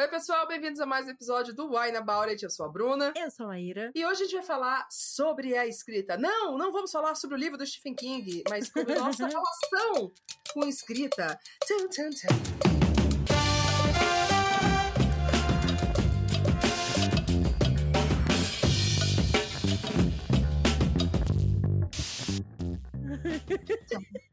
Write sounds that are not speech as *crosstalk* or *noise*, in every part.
Oi, pessoal, bem-vindos a mais um episódio do Wine About It. Eu sou a Bruna. Eu sou a Ira. E hoje a gente vai falar sobre a escrita. Não, não vamos falar sobre o livro do Stephen King, mas sobre *laughs* nossa relação com escrita. Tum, tum, tum. *laughs*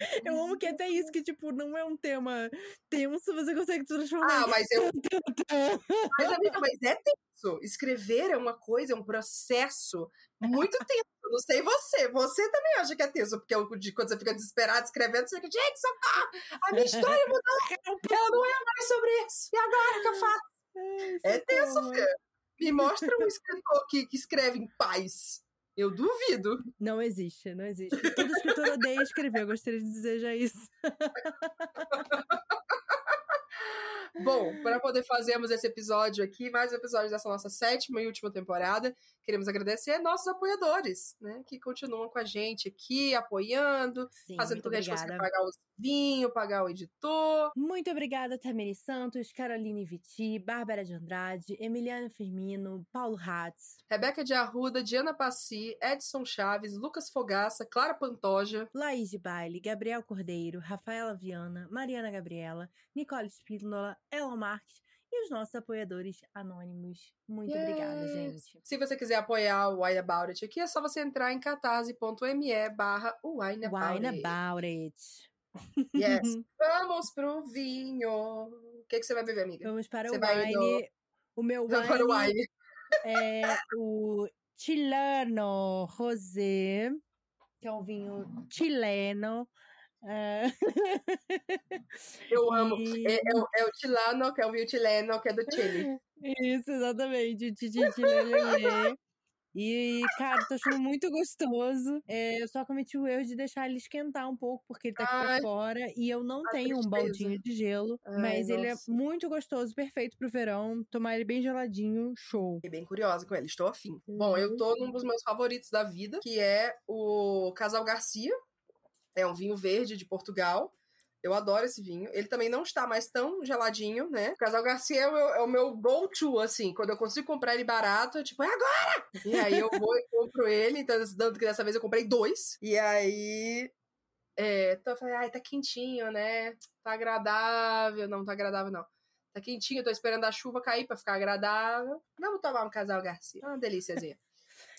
Amo que até isso, que, tipo, não é um tema tenso, você consegue transformar. Ah, mas eu. *laughs* mas, amiga, mas é tenso. Escrever é uma coisa, é um processo muito tenso. Não sei você. Você também acha que é tenso, porque quando você fica desesperado escrevendo, você fica, gente, socorro! A minha história mudou! *laughs* Ela não é mais sobre isso. E agora que eu faço? É tenso, filho. Me mostra um escritor que, que escreve em paz. Eu duvido. Não existe, não existe. Todo escritor odeia escrever, eu gostaria de dizer já isso. *laughs* Bom, para poder fazermos esse episódio aqui, mais um episódio dessa nossa sétima e última temporada, queremos agradecer nossos apoiadores, né? Que continuam com a gente aqui, apoiando, Sim, fazendo tudo que a gente consegue pagar os vinho, pagar o editor. Muito obrigada, Tamiri Santos, Caroline Viti, Bárbara de Andrade, Emiliana Firmino, Paulo Hatz, Rebeca de Arruda, Diana Passi, Edson Chaves, Lucas Fogaça, Clara Pantoja, Laís de Baile, Gabriel Cordeiro, Rafaela Viana, Mariana Gabriela, Nicole Spínola, Ela Marques e os nossos apoiadores anônimos. Muito obrigada, gente. Se você quiser apoiar o Wine About It aqui, é só você entrar em catarse.me barra Wine About Wine About It. Yes. *laughs* Vamos pro vinho. O que, que você vai beber, amiga? Vamos para você o wine. No... O meu *laughs* wine, para o wine. é o Chilano Rosé, que é um vinho chileno. Uh... *laughs* Eu amo. E... É, é, o, é, o chilano, que é o vinho chileno, que é do Chile. Isso, exatamente. Chileno. E, cara, tô achando muito gostoso. É, eu só cometi o erro de deixar ele esquentar um pouco, porque ele tá aqui Ai, fora. E eu não tenho um baldinho de gelo. Ai, mas nossa. ele é muito gostoso, perfeito pro verão. Tomar ele bem geladinho, show. Fiquei bem curiosa com ele, estou afim. Uhum. Bom, eu tô num dos meus favoritos da vida, que é o Casal Garcia. É um vinho verde de Portugal. Eu adoro esse vinho. Ele também não está mais tão geladinho, né? O Casal Garcia é o meu, é o meu go-to, assim. Quando eu consigo comprar ele barato, eu tipo, é agora! E aí eu vou e compro ele. Então, dando que dessa vez eu comprei dois. E aí. É, então eu falei, ai, tá quentinho, né? Tá agradável. Não, tá agradável, não. Tá quentinho, tô esperando a chuva cair pra ficar agradável. Vamos tomar um Casal Garcia. É uma delíciazinha.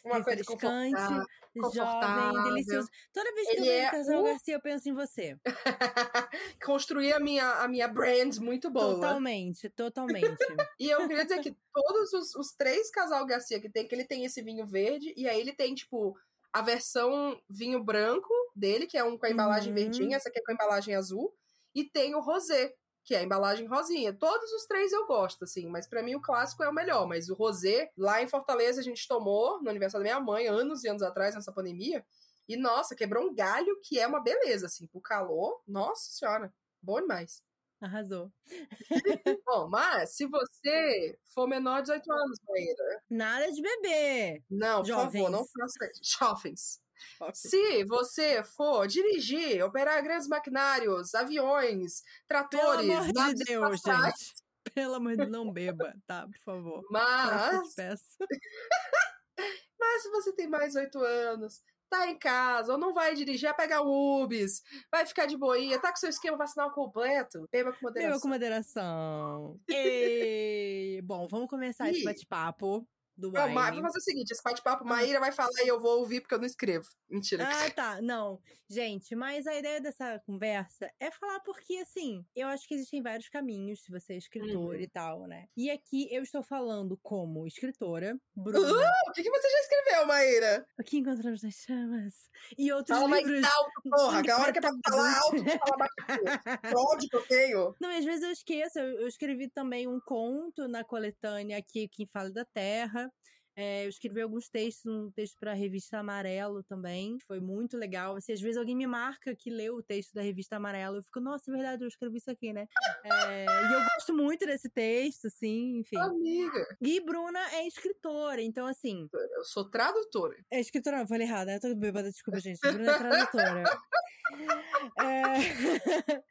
Uma coisa confortável, jovem, delicioso. Toda vez que Ele eu vejo é Casal o... Garcia, eu penso em você. *laughs* Construir a minha, a minha brand muito boa. Totalmente, totalmente. *laughs* e eu queria dizer que todos os, os três Casal Garcia que tem, que ele tem esse vinho verde, e aí ele tem, tipo, a versão vinho branco dele, que é um com a embalagem uhum. verdinha, essa aqui é com a embalagem azul, e tem o rosé, que é a embalagem rosinha. Todos os três eu gosto, assim, mas para mim o clássico é o melhor. Mas o rosé, lá em Fortaleza, a gente tomou no aniversário da minha mãe, anos e anos atrás, nessa pandemia. E, nossa, quebrou um galho que é uma beleza, assim, pro calor. Nossa senhora, bom demais. Arrasou. *laughs* Bom, mas se você for menor de 18 anos, Maíra. Nada de bebê. Não, Jovens. por favor, não faça Jovens. *laughs* Se você for dirigir, operar grandes maquinários, aviões, tratores, Pelo amor de Deus, gente. Pelo amor de Deus, não beba, tá? Por favor. Mas. *laughs* Mas se você tem mais oito anos, tá em casa, ou não vai dirigir, vai pegar o UBS, vai ficar de boinha, tá com seu esquema vacinal completo, beba com moderação. Beba com moderação. e... *laughs* Bom, vamos começar e... esse bate-papo do não, Vamos fazer o seguinte: esse bate-papo, ah. Maíra vai falar e eu vou ouvir porque eu não escrevo. Mentira. Ah, tá. Não. Gente, mas a ideia dessa conversa é falar porque, assim, eu acho que existem vários caminhos se você é escritor uhum. e tal, né? E aqui eu estou falando como escritora. Bruna. Uh, o que, que você já escreveu, Maíra? O que encontramos nas chamas. E outros Fala livros. mais alto, porra. Que a hora que é pra falar alto, fala baixo. *laughs* ódio que eu tenho. Não, às vezes eu esqueço. Eu, eu escrevi também um conto na coletânea aqui, Quem Fala da Terra. É, eu escrevi alguns textos, um texto para a revista Amarelo também, foi muito legal. Assim, às vezes alguém me marca que leu o texto da revista Amarelo, eu fico, nossa, é verdade, eu escrevi isso aqui, né? É, e eu gosto muito desse texto, assim, enfim. Amiga! E Bruna é escritora, então assim. Eu sou tradutora. É escritora, não, falei errado, né? Eu tô bêbada, desculpa, gente. Bruna é tradutora. *laughs* É... *laughs*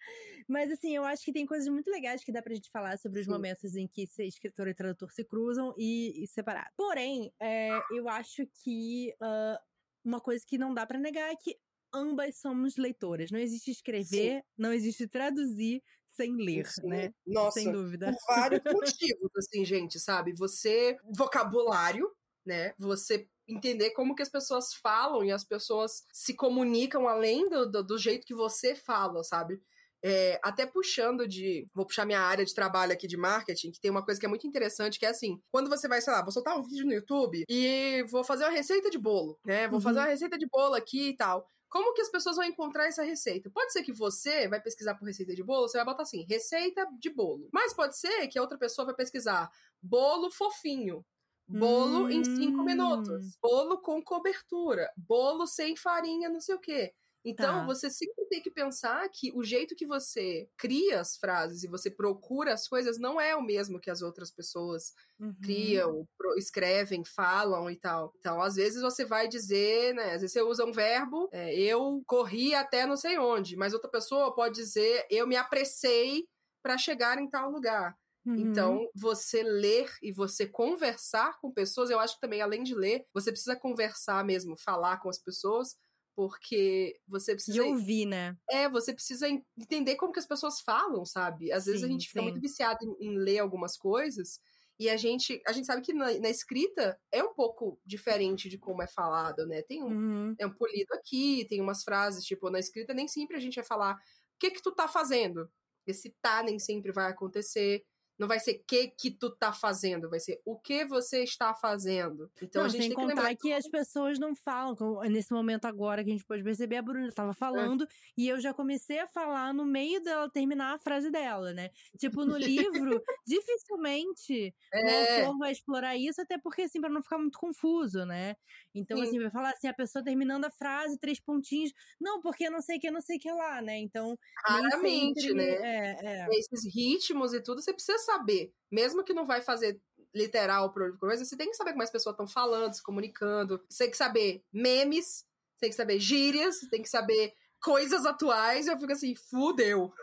Mas, assim, eu acho que tem coisas muito legais que dá pra gente falar sobre os Sim. momentos em que ser escritor e tradutor se cruzam e, e separar. Porém, é, eu acho que uh, uma coisa que não dá para negar é que ambas somos leitoras. Não existe escrever, Sim. não existe traduzir sem ler, Sim. né? Nossa, sem dúvida. Por vários motivos, assim, gente, sabe? Você, vocabulário, né? Você entender como que as pessoas falam e as pessoas se comunicam além do, do, do jeito que você fala, sabe? É, até puxando de. Vou puxar minha área de trabalho aqui de marketing, que tem uma coisa que é muito interessante, que é assim: quando você vai, sei lá, vou soltar um vídeo no YouTube e vou fazer uma receita de bolo, né? Vou uhum. fazer uma receita de bolo aqui e tal. Como que as pessoas vão encontrar essa receita? Pode ser que você vai pesquisar por receita de bolo, você vai botar assim, receita de bolo. Mas pode ser que a outra pessoa vai pesquisar bolo fofinho. Bolo hum. em cinco minutos. Hum. Bolo com cobertura. Bolo sem farinha, não sei o quê. Então, tá. você sempre tem que pensar que o jeito que você cria as frases e você procura as coisas não é o mesmo que as outras pessoas uhum. criam, escrevem, falam e tal. Então, às vezes você vai dizer, né? Às vezes você usa um verbo, é, eu corri até não sei onde, mas outra pessoa pode dizer, eu me apressei para chegar em tal lugar. Uhum. Então, você ler e você conversar com pessoas, eu acho que também, além de ler, você precisa conversar mesmo, falar com as pessoas, porque você precisa. De ouvir, né? É, você precisa entender como que as pessoas falam, sabe? Às vezes sim, a gente fica muito viciado em, em, ler algumas coisas. E a gente, a gente sabe que na, na, escrita é um pouco diferente de como é falado, né? Tem um, uhum. é um polido aqui, tem umas frases, tipo, na escrita nem sempre a gente vai falar o que que tu tá fazendo. Esse tá nem sempre vai acontecer não vai ser que que tu tá fazendo, vai ser o que você está fazendo. Então não, a gente tem que contar lembrar que as pessoas não falam. Nesse momento agora que a gente pode perceber, a Bruna estava falando é. e eu já comecei a falar no meio dela terminar a frase dela, né? Tipo, no livro, *laughs* dificilmente é. o autor vai explorar isso, até porque, assim, para não ficar muito confuso, né? Então, Sim. assim, vai falar assim, a pessoa terminando a frase, três pontinhos, não, porque não sei o que, não sei o que lá, né? Então, Raramente, sempre, né? É, é. Esses ritmos e tudo, você precisa saber. Mesmo que não vai fazer literal coisa, você tem que saber como as pessoas estão falando, se comunicando. Você tem que saber memes, você tem que saber gírias, você tem que saber coisas atuais. Eu fico assim, fudeu.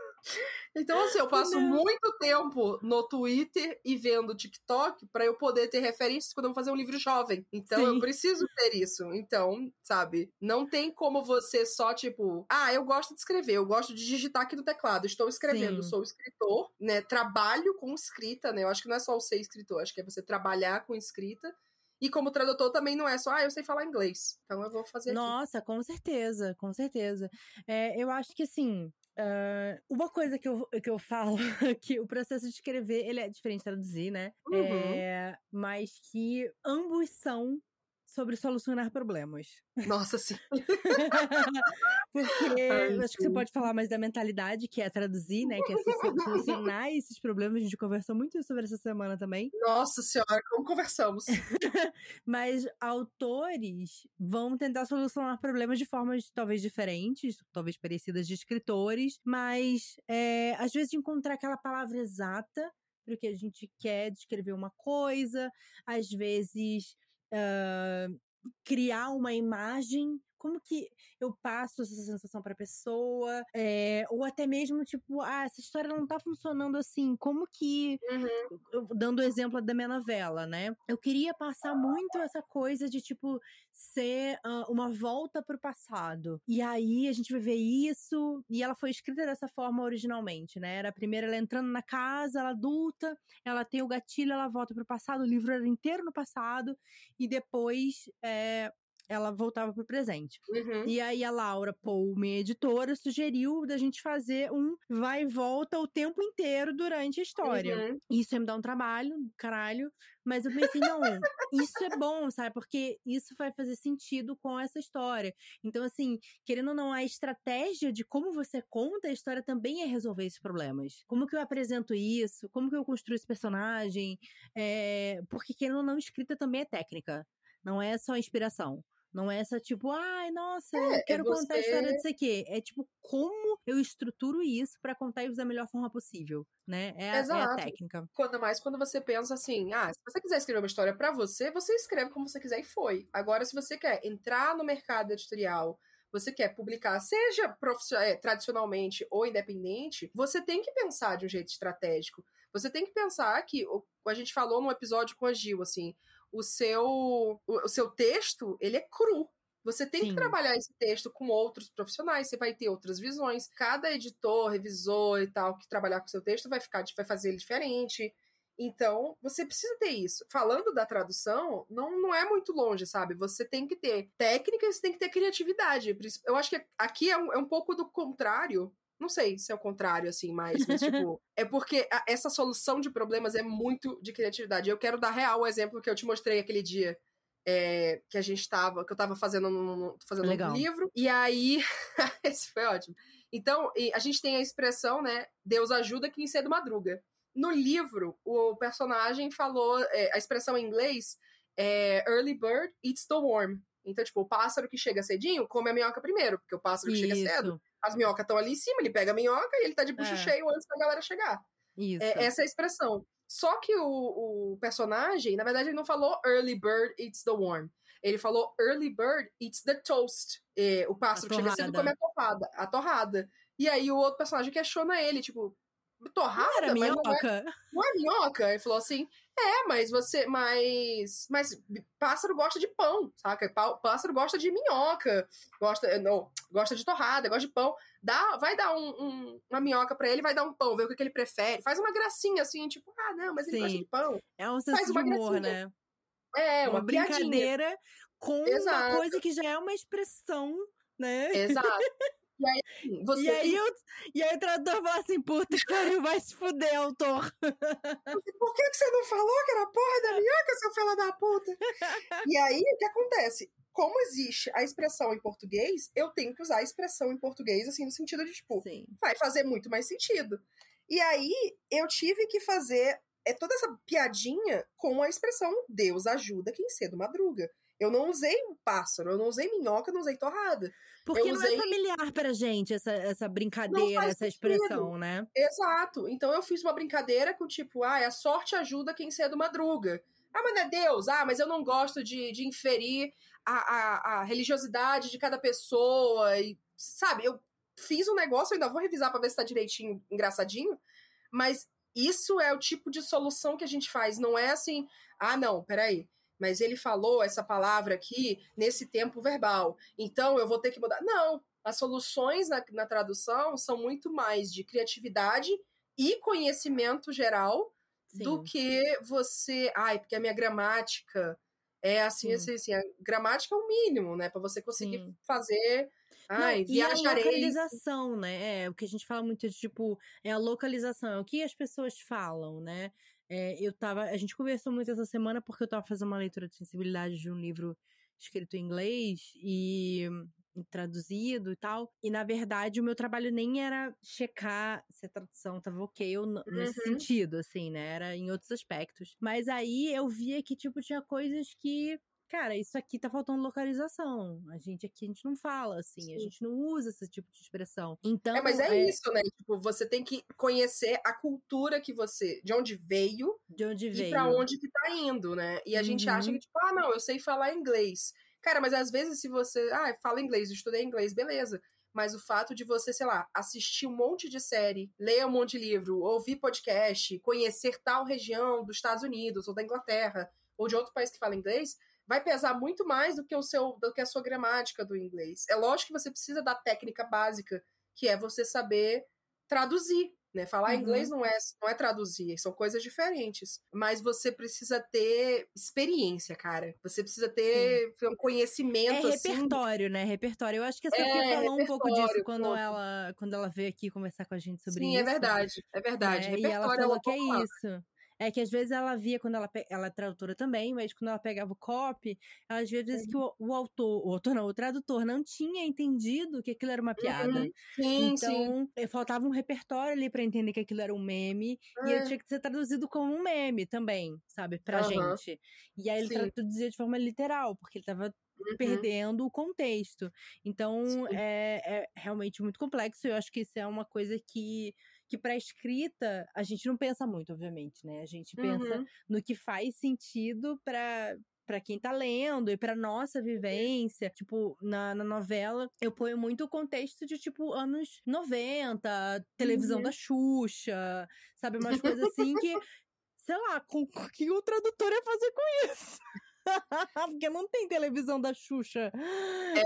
Então, assim, eu passo Não. muito tempo no Twitter e vendo TikTok para eu poder ter referências quando eu vou fazer um livro jovem. Então, Sim. eu preciso ter isso. Então, sabe, não tem como você só, tipo, ah, eu gosto de escrever, eu gosto de digitar aqui no teclado, estou escrevendo, Sim. sou escritor, né? Trabalho com escrita, né? Eu acho que não é só o ser escritor, acho que é você trabalhar com escrita. E como tradutor também não é só, ah, eu sei falar inglês. Então eu vou fazer. Nossa, aqui. com certeza, com certeza. É, eu acho que assim, Uh, uma coisa que eu, que eu falo *laughs* que o processo de escrever ele é diferente de traduzir, né? Uhum. É, mas que ambos são sobre solucionar problemas. Nossa, sim. *laughs* Porque Ai, acho que você pode falar mais da mentalidade, que é traduzir, né? Que é *laughs* solucionar esses problemas. A gente conversou muito sobre essa semana também. Nossa senhora, como conversamos. *laughs* Mas autores vão tentar solucionar problemas de formas talvez diferentes, talvez parecidas de escritores, mas é, às vezes encontrar aquela palavra exata porque a gente quer descrever uma coisa, às vezes criar uma imagem como que eu passo essa sensação para a pessoa, é, ou até mesmo tipo, ah, essa história não tá funcionando assim, como que, uhum. dando o exemplo da minha novela, né? Eu queria passar muito essa coisa de tipo ser uh, uma volta pro passado. E aí a gente vai ver isso, e ela foi escrita dessa forma originalmente, né? Era a primeira ela entrando na casa, ela adulta, ela tem o gatilho, ela volta pro passado, o livro era inteiro no passado, e depois é, ela voltava pro presente. Uhum. E aí a Laura Paul, minha editora, sugeriu da gente fazer um vai e volta o tempo inteiro durante a história. Uhum. Isso ia me dar um trabalho, caralho. Mas eu pensei, não, isso é bom, sabe? Porque isso vai fazer sentido com essa história. Então, assim, querendo ou não, a estratégia de como você conta a história também é resolver esses problemas. Como que eu apresento isso? Como que eu construo esse personagem? É... Porque, querendo ou não, escrita também é técnica. Não é só inspiração. Não é essa tipo, ai, nossa, é, eu quero é você... contar a história disso aqui. É tipo, como eu estruturo isso para contar isso da melhor forma possível, né? É a, é a, técnica. Quando mais quando você pensa assim, ah, se você quiser escrever uma história para você, você escreve como você quiser e foi. Agora, se você quer entrar no mercado editorial, você quer publicar, seja é, tradicionalmente ou independente, você tem que pensar de um jeito estratégico. Você tem que pensar que, a gente falou no episódio com a Gil, assim, o seu, o, seu texto, ele é cru. Você tem Sim. que trabalhar esse texto com outros profissionais, você vai ter outras visões. Cada editor, revisor e tal que trabalhar com o seu texto vai ficar, vai fazer ele diferente. Então, você precisa ter isso. Falando da tradução, não, não é muito longe, sabe? Você tem que ter técnica e você tem que ter criatividade. Eu acho que aqui é um, é um pouco do contrário. Não sei se é o contrário, assim, mais, mas, tipo, *laughs* é porque a, essa solução de problemas é muito de criatividade. Eu quero dar real o exemplo que eu te mostrei aquele dia. É, que a gente tava, que eu tava fazendo, no, fazendo um livro, e aí, *laughs* esse foi ótimo. Então, a gente tem a expressão, né, Deus ajuda quem cedo madruga. No livro, o personagem falou, é, a expressão em inglês é Early Bird Eats the Worm. Então, tipo, o pássaro que chega cedinho come a minhoca primeiro, porque o pássaro que chega cedo, as minhocas estão ali em cima, ele pega a minhoca e ele tá de bucho é. cheio antes da galera chegar. Isso. É, essa é a expressão. Só que o, o, personagem, na verdade, ele não falou Early Bird Eats the Worm. Ele falou Early Bird Eats the Toast. E, o pássaro que chega cedo come a torrada. A torrada. E aí o outro personagem questiona ele, tipo, torrada, não era minhoca. Não é, não é minhoca. Ele falou assim: é, mas você. Mas. Mas pássaro gosta de pão, saca? Pássaro gosta de minhoca, gosta, não, gosta de torrada, gosta de pão. Dá, vai dar um, um, uma minhoca pra ele, vai dar um pão, ver o que, que ele prefere. Faz uma gracinha assim, tipo, ah, não, mas ele Sim. gosta de pão. É um senso Faz uma de humor, gracinha. né? É, uma, uma brincadeira com Exato. uma coisa que já é uma expressão, né? Exato. E aí, assim, você... e, aí eu, e aí o tradutor fala assim, puta que pariu, vai se fuder, autor. Por que, que você não falou que era porra da minhoca, seu filho da puta? e aí, o que acontece? Como existe a expressão em português, eu tenho que usar a expressão em português, assim, no sentido de, tipo, Sim. vai fazer muito mais sentido. E aí, eu tive que fazer é toda essa piadinha com a expressão Deus ajuda quem cedo madruga. Eu não usei um pássaro, eu não usei minhoca, eu não usei torrada. Porque eu não é usei... é familiar pra gente essa, essa brincadeira, essa expressão, né? Exato. Então eu fiz uma brincadeira com tipo, ah, a sorte ajuda quem cedo madruga. Ah, mas não é Deus. Ah, mas eu não gosto de, de inferir a, a, a religiosidade de cada pessoa. E, sabe, eu fiz um negócio, eu ainda vou revisar pra ver se tá direitinho, engraçadinho. Mas isso é o tipo de solução que a gente faz. Não é assim, ah, não, peraí mas ele falou essa palavra aqui nesse tempo verbal, então eu vou ter que mudar. Não, as soluções na, na tradução são muito mais de criatividade e conhecimento geral Sim. do que você. Ai, porque a minha gramática é assim, assim, assim, a gramática é o mínimo, né? para você conseguir Sim. fazer. Ai, Não, viajarei. E a localização, né? É, o que a gente fala muito de tipo, é a localização, é o que as pessoas falam, né? É, eu tava. A gente conversou muito essa semana porque eu tava fazendo uma leitura de sensibilidade de um livro escrito em inglês e traduzido e tal. E na verdade, o meu trabalho nem era checar se a tradução tava ok ou nesse uhum. sentido, assim, né? Era em outros aspectos. Mas aí eu via que, tipo, tinha coisas que cara, isso aqui tá faltando localização. A gente aqui, a gente não fala assim, Sim. a gente não usa esse tipo de expressão. Então. É, mas é, é, isso, né? Tipo, você tem que conhecer a cultura que você. de onde veio. De onde veio. E pra onde que tá indo, né? E a uhum. gente acha uhum. que, tipo, ah, não, eu sei falar inglês. Cara, mas às vezes se você. Ah, fala inglês, eu estudei inglês, beleza. Mas o fato de você, sei lá, assistir um monte de série, ler um monte de livro, ouvir podcast, conhecer tal região dos Estados Unidos ou da Inglaterra ou de outro país que fala inglês, vai pesar muito mais do que o seu do que a sua gramática do inglês. É lógico que você precisa da técnica básica, que é você saber traduzir, né? Falar uhum. inglês não é não é traduzir, são coisas diferentes. Mas você precisa ter experiência, cara. Você precisa ter Sim. um conhecimento é assim. repertório, né? Repertório. Eu acho que a Sofia é, falou um pouco disso quando ela quando ela veio aqui conversar com a gente sobre Sim, é isso. Sim, é verdade. É verdade. É, e ela falou é que é isso. É que às vezes ela via quando ela ela é tradutora também, mas quando ela pegava o copy, ela, às vezes que o, o, autor, o autor não, o tradutor não tinha entendido que aquilo era uma piada. Uhum. Sim, então, sim. Eh, faltava um repertório ali para entender que aquilo era um meme, e ele é. tinha que ser traduzido como um meme também, sabe, pra uhum. gente. E aí ele sim. traduzia de forma literal, porque ele tava Uhum. perdendo o contexto. Então, é, é, realmente muito complexo. Eu acho que isso é uma coisa que que pra escrita a gente não pensa muito, obviamente, né? A gente pensa Uhum. no que faz sentido pra para quem tá lendo e pra nossa vivência. Tipo, na, na novela, eu ponho muito o contexto de, tipo, anos 90, televisão Uhum. da Xuxa, sabe? Umas coisas *laughs* assim que, sei lá, com, o que o tradutor ia fazer com isso? *laughs* Porque não tem televisão da Xuxa.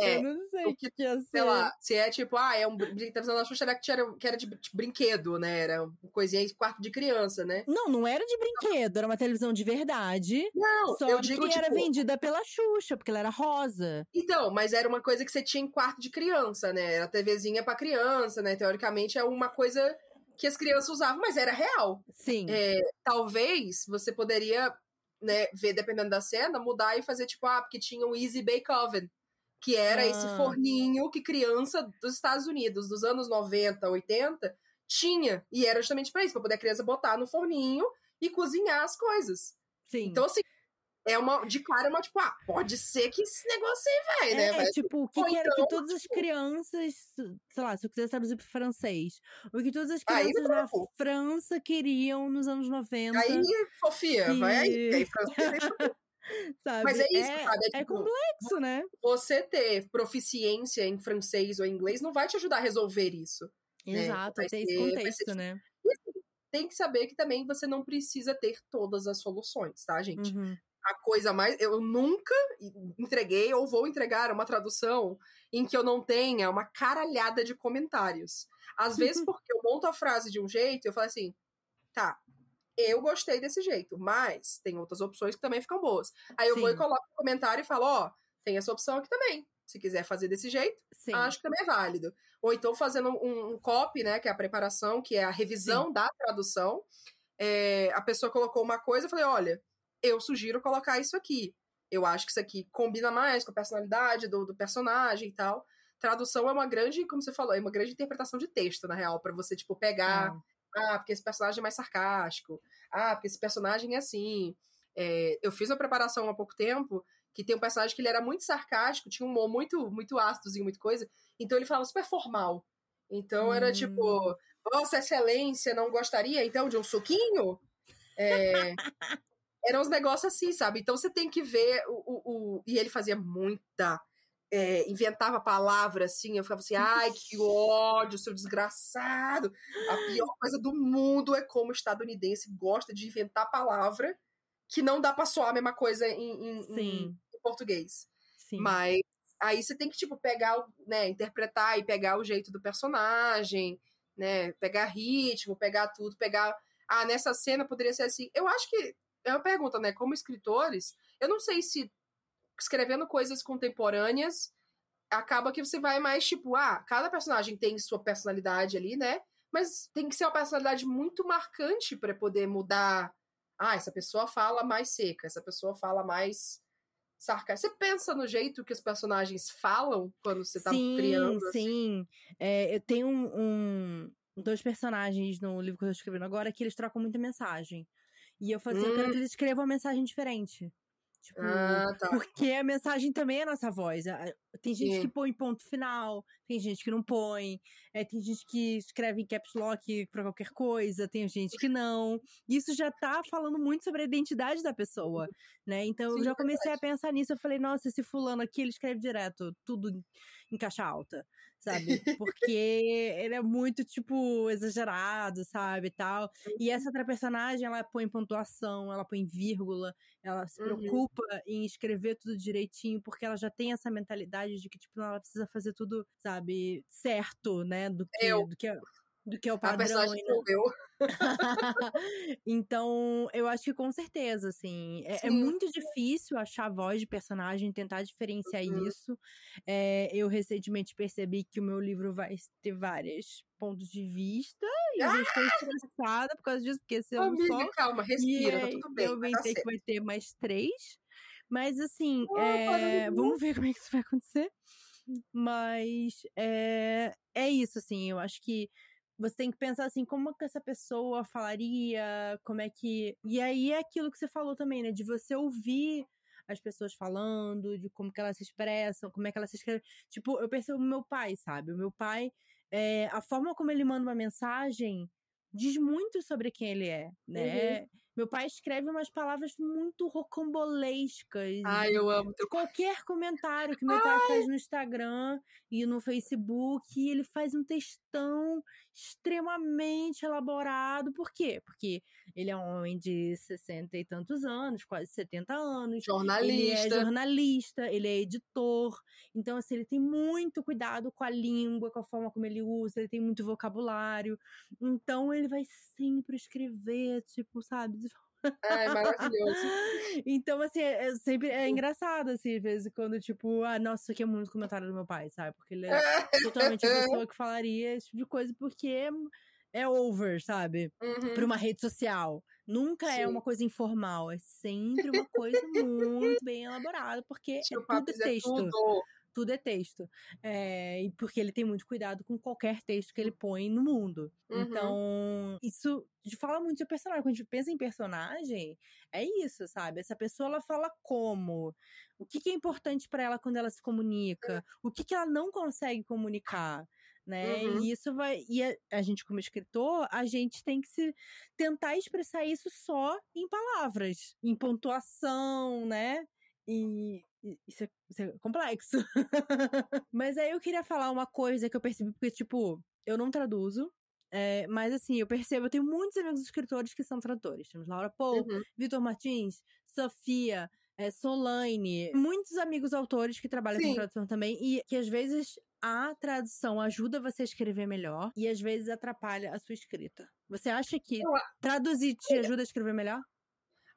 É, eu não sei o que- que, ia ser. Sei lá, se é tipo, ah, é um televisão da Xuxa era que era, que era de, de brinquedo, né? Era uma coisinha de quarto de criança, né? Não, não era de brinquedo, era uma televisão de verdade. Não, Só eu digo, que era tipo, vendida pela Xuxa, porque ela era rosa. Então, mas era uma coisa que você tinha em quarto de criança, né? Era TVzinha pra criança, né? Teoricamente é uma coisa que as crianças usavam, mas era real. Sim. É, talvez você poderia, né, ver, dependendo da cena, mudar e fazer tipo, ah, porque tinha o Easy Bake Oven, que era esse Ah. forninho que criança dos Estados Unidos, dos anos 90, 80, tinha. E era justamente pra isso, pra poder a criança botar no forninho e cozinhar as coisas. Sim. Então, assim, é uma, de cara, é uma tipo, ah, pode ser que esse negócio aí vai, né? É, Vai- é tipo, o que, era então, que todas as tipo- crianças, sei lá, se eu quiser traduzir pro francês, o que todas as Aí crianças na não. França queriam nos anos 90, Aí, Sofia, vai aí. aí *laughs* sabe? Mas é isso, sabe? É, é tipo, complexo, né? você ter proficiência em francês ou em inglês não vai te ajudar a resolver isso. né? Exato, Vai tem esse vai ser contexto, né? Tem que saber que também você não precisa ter todas as soluções, tá, gente? Uhum. A coisa mais. Eu nunca entreguei ou vou entregar uma tradução em que eu não tenha uma caralhada de comentários. Às *laughs* vezes, porque eu monto a frase de um jeito, eu falo assim, tá. Eu gostei desse jeito, mas tem outras opções que também ficam boas. Aí eu vou e Sim. coloco um comentário e falo, ó, tem essa opção aqui também. Se quiser fazer desse jeito, Sim. acho que também é válido. Ou então fazendo um, um copy, né, que é a preparação, que é a revisão da tradução. É, a pessoa colocou uma coisa, eu falei, olha, eu sugiro colocar isso aqui. Eu acho que isso aqui combina mais com a personalidade do, do personagem e tal. Tradução é uma grande, como você falou, é uma grande interpretação de texto, na real, para você, tipo, pegar. Ah, porque esse personagem é mais sarcástico. Ah, porque esse personagem é assim. É, eu fiz uma preparação há pouco tempo que tem um personagem que ele era muito sarcástico, tinha um humor muito, muito ácidozinho, muita coisa. Então ele falava super formal. Então era Hum. tipo, Vossa Excelência não gostaria então de um suquinho? É, *laughs* eram uns negócios assim, sabe? Então você tem que ver o. o, o- e ele fazia muita. é, inventava palavra assim, eu ficava assim, ai, que ódio, seu desgraçado. A pior coisa do mundo é como o estadunidense gosta de inventar palavra que não dá pra soar a mesma coisa em, em- em- em português. sim. Mas aí você tem que, tipo, pegar, né, interpretar e pegar o jeito do personagem, né? Pegar ritmo, pegar tudo, pegar. Ah, nessa cena poderia ser assim. Eu acho que. É uma pergunta, né? Como escritores, eu não sei se escrevendo coisas contemporâneas acaba que você vai mais, tipo, ah, cada personagem tem sua personalidade ali, né? Mas tem que ser uma personalidade muito marcante para poder mudar. Ah, essa pessoa fala mais seca, essa pessoa fala mais sarcástica. Você pensa no jeito que os personagens falam quando você tá sim, criando? assim? Sim, É, eu tenho um, um- dois personagens no livro que eu tô escrevendo agora que eles trocam muita mensagem. E eu assim, eu quero Hum. que eles escrevam uma mensagem diferente. Tipo, Ah, tá. porque a mensagem também é a nossa voz. Tem gente que põe ponto final, tem gente que não põe, é, tem gente que escreve em caps lock pra qualquer coisa, tem gente que não. Isso já tá falando muito sobre a identidade da pessoa, né? Então eu Sim, já é comecei a pensar nisso. Eu falei, nossa, esse fulano aqui, ele escreve direto, tudo em caixa alta, sabe? Porque ele é muito, tipo, exagerado, sabe? Tal. *laughs* E essa outra personagem, ela põe pontuação, ela põe vírgula, ela se Uhum. preocupa em escrever tudo direitinho, porque ela já tem essa mentalidade de que, tipo, ela precisa fazer tudo, sabe, certo, né? Do que, Eu. do que, é, do que é o A padrão. personagem e não- sou eu. *laughs* então, eu acho que com certeza, assim. É, é muito difícil achar a voz de personagem, tentar diferenciar Uhum. isso. É, eu recentemente percebi que o meu livro vai ter vários pontos de vista e eu já estou estressada por causa disso, porque esse é um Amiga, só. calma, E respira, tá aí, tudo bem. eu inventei que vai ter mais três. Mas assim, Ah, é, vamos ver *laughs* como é que isso vai acontecer. Mas é, é isso, assim, eu acho que você tem que pensar assim, como que essa pessoa falaria, como é que. E aí é aquilo que você falou também, né? De você ouvir as pessoas falando, de como que elas se expressam, como é que elas se escrevem. Tipo, eu percebo o meu pai, sabe? O meu pai, é, a forma como ele manda uma mensagem diz muito sobre quem ele é, né? Uhum. Meu pai escreve umas palavras muito rocambolescas. Ai, eu amo teu Qualquer comentário que meu Ai. pai faz no Instagram e no Facebook, ele faz um textão extremamente elaborado. Por quê? Porque ele é um homem de 60 e tantos anos, quase 70 anos. Jornalista. Ele é jornalista, ele é editor. Então, assim, ele tem muito cuidado com a língua, com a forma como ele usa, ele tem muito vocabulário. Então, ele vai sempre escrever, tipo, sabe? É, maravilhoso. *laughs* então, assim, é, é, sempre é engraçado, assim, às vezes, quando, tipo, ah, nossa, isso aqui é muito comentário do meu pai, sabe? Porque ele é totalmente a *laughs* pessoa que falaria esse tipo de coisa, porque é over, sabe? Uhum. Pra uma rede social. Nunca é Sim. é uma coisa informal, é sempre uma coisa muito bem elaborada, porque é tudo texto. É tudo tudo é texto. É, porque ele tem muito cuidado com qualquer texto que ele põe no mundo. Uhum. Então, isso fala muito de personagem. Quando a gente pensa em personagem, é isso, sabe? Essa pessoa, ela fala como? O que, que é importante para ela quando ela se comunica? O que, que ela não consegue comunicar? Né? Uhum. E isso vai. E a, a, gente, como escritor, a gente tem que se tentar expressar isso só em palavras, em pontuação, né? E isso é, isso é complexo. *laughs* mas aí eu queria falar uma coisa que eu percebi, porque, tipo, eu não traduzo. É, mas assim, eu percebo, eu tenho muitos amigos escritores que são tradutores. Temos Laura Paul, uhum. Vitor Martins, Sofia, é, Solane, muitos amigos autores que trabalham Sim. com tradução também, e que às vezes a tradução ajuda você a escrever melhor e às vezes atrapalha a sua escrita. Você acha que traduzir te ajuda a escrever melhor?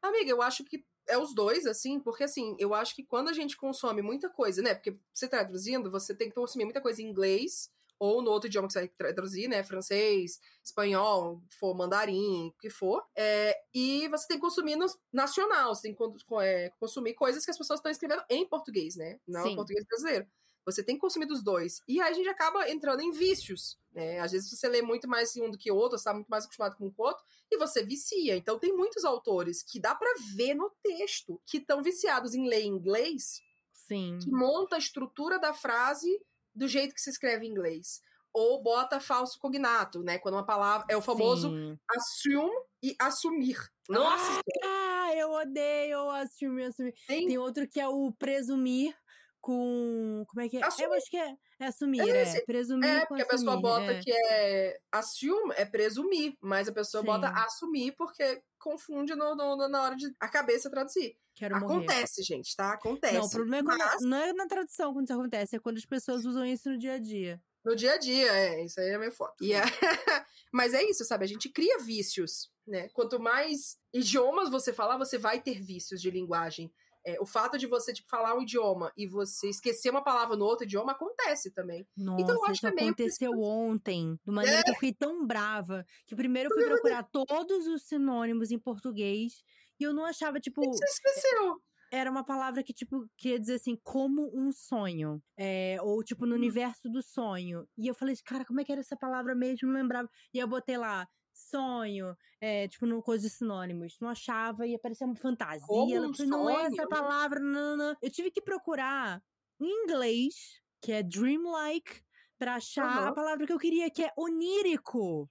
Amiga, eu acho que é os dois, assim, porque assim, eu acho que quando a gente consome muita coisa, né? Porque você tá traduzindo, você tem que consumir muita coisa em inglês ou no outro idioma que você vai traduzir, né? Francês, espanhol, for mandarim, o que for. É, e você tem que consumir no nacional, você tem que é, consumir coisas que as pessoas estão escrevendo em português, né? Não em português brasileiro. Você tem que consumir dos dois. E aí a gente acaba entrando em vícios. Né? Às vezes você lê muito mais um do que o outro, você está muito mais acostumado com o outro, e você vicia. Então tem muitos autores que dá para ver no texto que estão viciados em ler inglês, Sim. que monta a estrutura da frase do jeito que se escreve em inglês. Ou bota falso cognato, né? Quando uma palavra. É o famoso Sim. assume e assumir. Nossa! Ah, eu odeio e assumir. Tem... Tem outro que é o presumir com. Como é que é? Assumir. Eu acho que é, é assumir, é, é presumir. É, porque assumir, a pessoa bota é. que é assume, é presumir, mas a pessoa Sim. bota assumir porque confunde no, no, na hora de a cabeça traduzir. Quero acontece, morrer. gente, tá? Acontece. Não, o problema é quando, mas... não é na tradução quando isso acontece, é quando as pessoas usam isso no dia a dia. No dia a dia, é, isso aí é meio foda. É... *laughs* mas é isso, sabe? A gente cria vícios, né? Quanto mais idiomas você falar, você vai ter vícios de linguagem. É, o fato de você tipo, falar um idioma e você esquecer uma palavra no outro idioma acontece também. Nossa, então, eu acho isso que é aconteceu meio... ontem, de maneira é. que eu fiquei tão brava que primeiro eu fui *laughs* procurar todos os sinônimos em português e eu não achava, tipo. Você esqueceu? era uma palavra que, tipo, queria dizer assim, como um sonho. É, ou, tipo, no hum. universo do sonho. E eu falei, cara, como é que era essa palavra mesmo? Não lembrava. E eu botei lá, sonho, é, tipo, no coisa de sinônimos. Não achava e aparecia uma fantasia. Como ela falou, não é essa palavra, não, não. Eu tive que procurar em inglês, que é dreamlike, pra achar uhum. a palavra que eu queria, que é onírico.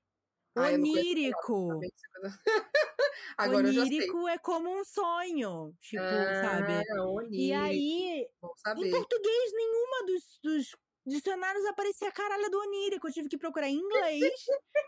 Ah, onírico. *laughs* Agora onírico é como um sonho, tipo, ah, sabe? Onírico. E aí, em português, nenhuma dos, dos dicionários aparecia a caralho do onírico. Eu tive que procurar em inglês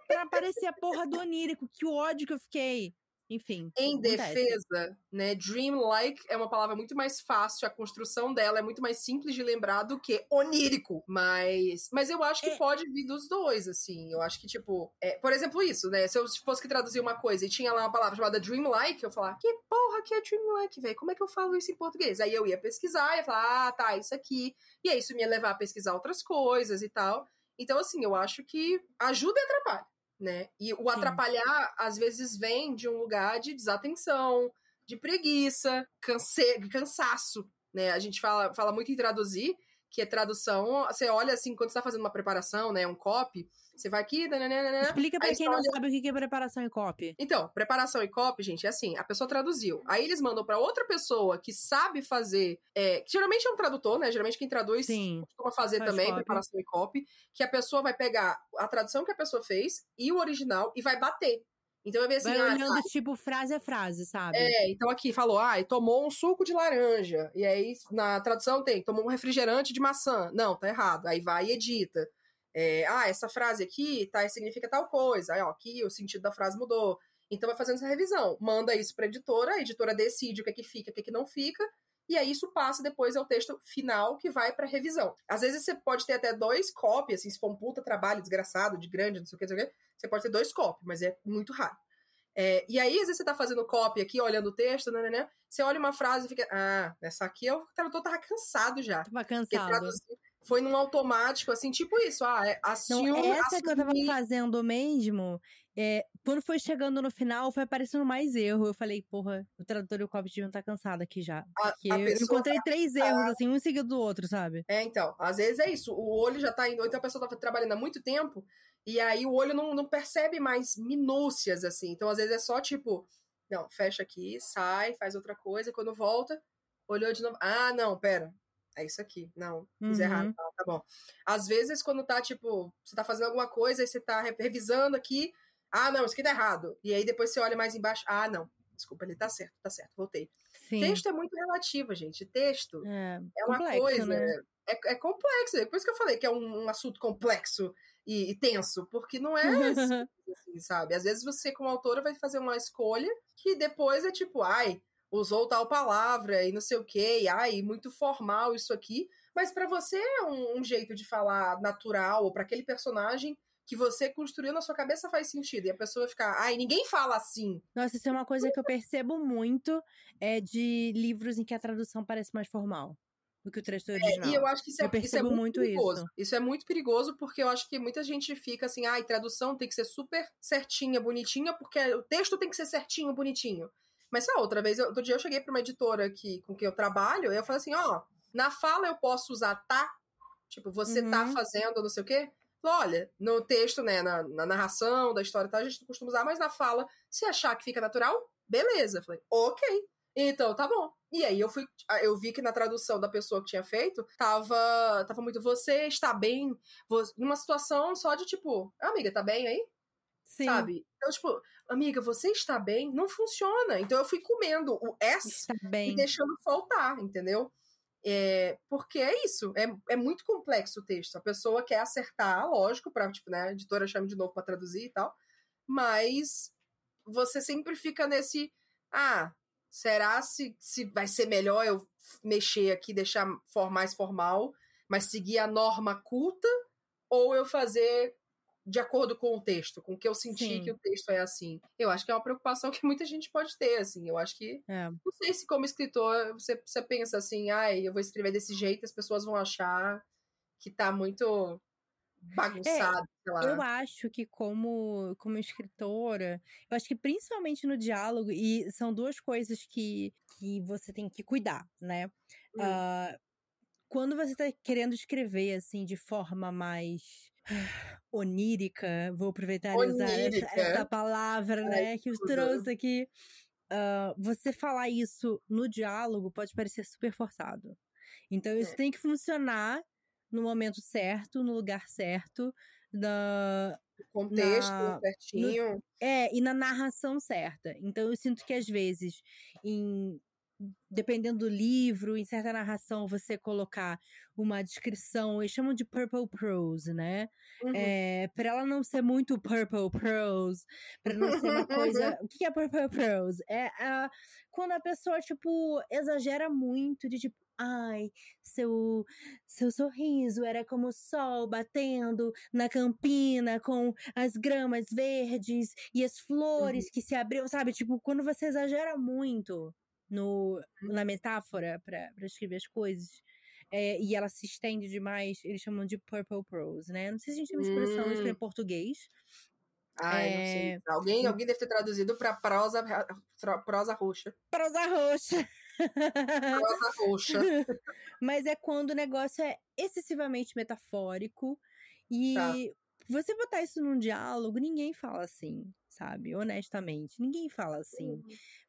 pra aparecer a porra do onírico. Que ódio que eu fiquei. Enfim. Em defesa, né? Dreamlike é uma palavra muito mais fácil, a construção dela é muito mais simples de lembrar do que onírico. Mas, mas eu acho que é. pode vir dos dois, assim. Eu acho que, tipo, é, por exemplo, isso, né? Se eu fosse que traduzir uma coisa e tinha lá uma palavra chamada dreamlike, eu falar, que porra que é dreamlike, velho? Como é que eu falo isso em português? Aí eu ia pesquisar, ia falar, ah, tá, isso aqui. E aí isso me ia levar a pesquisar outras coisas e tal. Então, assim, eu acho que ajuda e atrapalha né? E o atrapalhar, às vezes, vem de um lugar de desatenção, de preguiça, canse... cansaço, né? A gente fala, fala muito em traduzir, que é tradução. Você olha assim, quando você tá fazendo uma preparação, né? Um copy, você vai aqui. Nananana, Explica pra quem olha... não sabe o que é preparação e copy. Então, preparação e copy, gente, é assim: a pessoa traduziu. Aí eles mandam para outra pessoa que sabe fazer. É, que geralmente é um tradutor, né? Geralmente quem traduz Sim, costuma fazer faz também, copy. preparação e copy. Que a pessoa vai pegar a tradução que a pessoa fez e o original e vai bater. Então vai ver assim, Vai ah, olhando, tá, tipo, frase a frase, sabe? é, então aqui falou, ah, tomou um suco de laranja. E aí na tradução tem, tomou um refrigerante de maçã. Não, tá errado. Aí vai e edita. É, ah, essa frase aqui tá, significa tal coisa. Aí, ó, aqui o sentido da frase mudou. Então vai fazendo essa revisão. Manda isso pra editora, a editora decide o que é que fica, o que é que não fica. E aí isso passa depois ao texto final que vai pra revisão. Às vezes você pode ter até dois copy, assim, se for um puta trabalho desgraçado, de grande, não sei o que, não sei o que, você pode ter dois copy, mas é muito raro. É, e aí, às vezes, você tá fazendo copy aqui, olhando o texto, né, né, né, Você olha uma frase e fica. Ah, essa aqui o tradutor tava cansado já. Tava cansado. foi num automático, assim, tipo isso. Ah, é, Não, assume, essa que eu tava fazendo mesmo, é, quando foi chegando no final, foi aparecendo mais erro. Eu falei, porra, o tradutor e o copy deviam estar cansados aqui já. A- Porque a eu encontrei três erros, assim, um seguido do outro, sabe? É, então, às vezes é isso. O olho já tá indo, então a pessoa tá trabalhando há muito tempo, e aí o olho não, não percebe mais minúcias, assim. Então, às vezes é só tipo, não, fecha aqui, sai, faz outra coisa, quando volta, olhou de novo. Ah, não, pera. É isso aqui. Não, fiz Uhum. errado. Tá, tá bom. Às vezes, quando tá, tipo, você tá fazendo alguma coisa e você tá re- revisando aqui. Ah, não, isso aqui tá errado. E aí depois você olha mais embaixo. Ah, não. Desculpa, ele tá certo, tá certo, voltei. Sim. Texto é muito relativo, gente. Texto É, é uma complexo, coisa. né? É, é complexo. É por isso que eu falei que é um, um assunto complexo e, e tenso, porque não é *laughs* assim, sabe? Às vezes você, como autora, vai fazer uma escolha que depois é tipo, ai, usou tal palavra e não sei o quê, e ai, muito formal isso aqui. Mas pra você é um, um jeito de falar natural, ou pra aquele personagem que você construiu na sua cabeça faz sentido. E a pessoa ficar, ai, ninguém fala assim. Nossa, isso é uma coisa que eu percebo muito, é de livros em que a tradução parece mais formal do que o texto original. E eu acho que isso é, isso é percebo muito, muito perigoso. isso. é muito perigoso porque eu acho que muita gente fica assim, ai, tradução tem que ser super certinha, bonitinha, porque o texto tem que ser certinho, bonitinho. Mas só outra vez, eu- outro dia eu cheguei pra uma editora que, com quem eu trabalho, e eu falei assim, ó, na fala eu posso usar tá? Tipo, você tá Uhum. fazendo não sei o quê? Olha, no texto, né, na, na narração da história, tá, a gente não costuma usar, mas na fala, se achar que fica natural, beleza. Eu falei, ok. Então, tá bom. E aí eu fui, eu vi que na tradução da pessoa que tinha feito, tava, tava muito você está bem, vo- numa situação só de tipo, amiga, tá bem aí? Sim, Sabe? Então, tipo, amiga, você está bem? Não funciona. Então eu fui comendo o S está e bem. deixando faltar, entendeu? É, porque é isso, é, é muito complexo o texto. A pessoa quer acertar, lógico, pra, tipo, né, a editora chama de novo pra traduzir e tal, mas você sempre fica nesse, ah, será se, se vai ser melhor eu mexer aqui, deixar for, mais formal, mas seguir a norma culta, ou eu fazer de acordo com o texto, com o que eu senti Sim. que o texto é assim. Eu acho que é uma preocupação que muita gente pode ter, assim. Eu acho que É. não sei se como escritor você, você pensa assim, ai, eu vou escrever desse jeito, as pessoas vão achar que tá muito bagunçado, sei lá. Eu acho que como, como escritora, eu acho que principalmente no diálogo, e são duas coisas que, que você tem que cuidar, né? Hum. Ah, quando você tá querendo escrever, assim, de forma mais onírica, vou aproveitar e usar essa, essa palavra, né, que eu trouxe aqui. ah, você falar isso no diálogo pode parecer super forçado. Então, isso É. tem que funcionar no momento certo, no lugar certo, na, Contexto na- certinho. é, e na narração certa. Então eu sinto que às vezes, em dependendo do livro, em certa narração, você colocar uma descrição, eles chamam de purple prose, né? Uhum. É, para ela não ser muito purple prose, para não ser uma coisa. *laughs* O que é purple prose? É ah, quando a pessoa, tipo, exagera muito de tipo. Ai, seu, seu sorriso era como o sol batendo na campina com as gramas verdes e as flores que se abriam, sabe? Tipo, quando você exagera muito no, na metáfora para escrever as coisas. é, e ela se estende demais, eles chamam de purple prose, né? Não sei se a gente tem uma expressão isso em Hum. português. Não é, sei. Alguém, alguém deve ter traduzido pra prosa, prosa roxa. Prosa roxa. Rosa roxa. *laughs* Mas é quando o negócio é excessivamente metafórico e Tá. você botar isso num diálogo, ninguém fala assim, sabe? Honestamente, ninguém fala assim.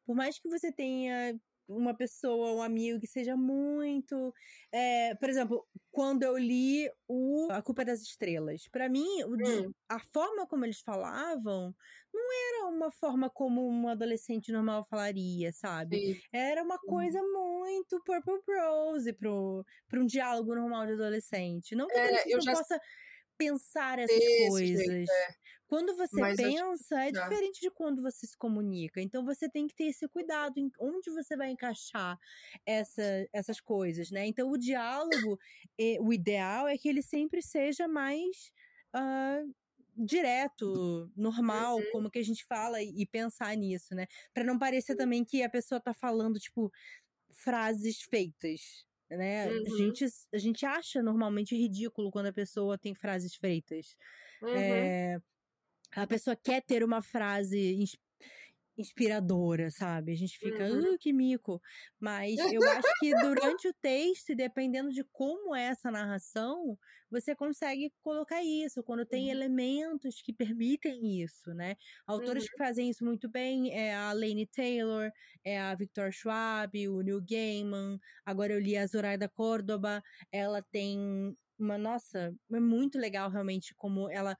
Por mais que você tenha uma pessoa, um amigo que seja muito. é, por exemplo, quando eu li o A Culpa é das Estrelas, pra mim, Hum. a forma como eles falavam não era uma forma como um adolescente normal falaria, sabe? Sim. Era uma coisa muito Purple Prose pro, pra um diálogo normal de adolescente. Não que É, eu não já possa pensar essas Desse coisas. jeito, é. Quando você Mas pensa, é já. diferente de quando você se comunica. Então você tem que ter esse cuidado em onde você vai encaixar essa, essas coisas, né? Então o diálogo, eh, o ideal é que ele sempre seja mais ah, direto, normal, Uhum. como que a gente fala e, e pensar nisso, né? Pra não parecer também que a pessoa tá falando, tipo, frases feitas. Né? A, Uhum. gente, a gente acha normalmente ridículo quando a pessoa tem frases feitas. Uhum. É, a pessoa quer ter uma frase inspiradora, sabe? A gente fica, Uhum. "Ah, que mico. Mas eu acho que *laughs* durante o texto, e dependendo de como é essa narração, você consegue colocar isso, quando tem Uhum. elementos que permitem isso, né? Autores Uhum. que fazem isso muito bem é a Laini Taylor, é a Victor Schwab, o Neil Gaiman. Agora eu li a Zoraida Córdoba, ela tem uma, nossa, é muito legal realmente como ela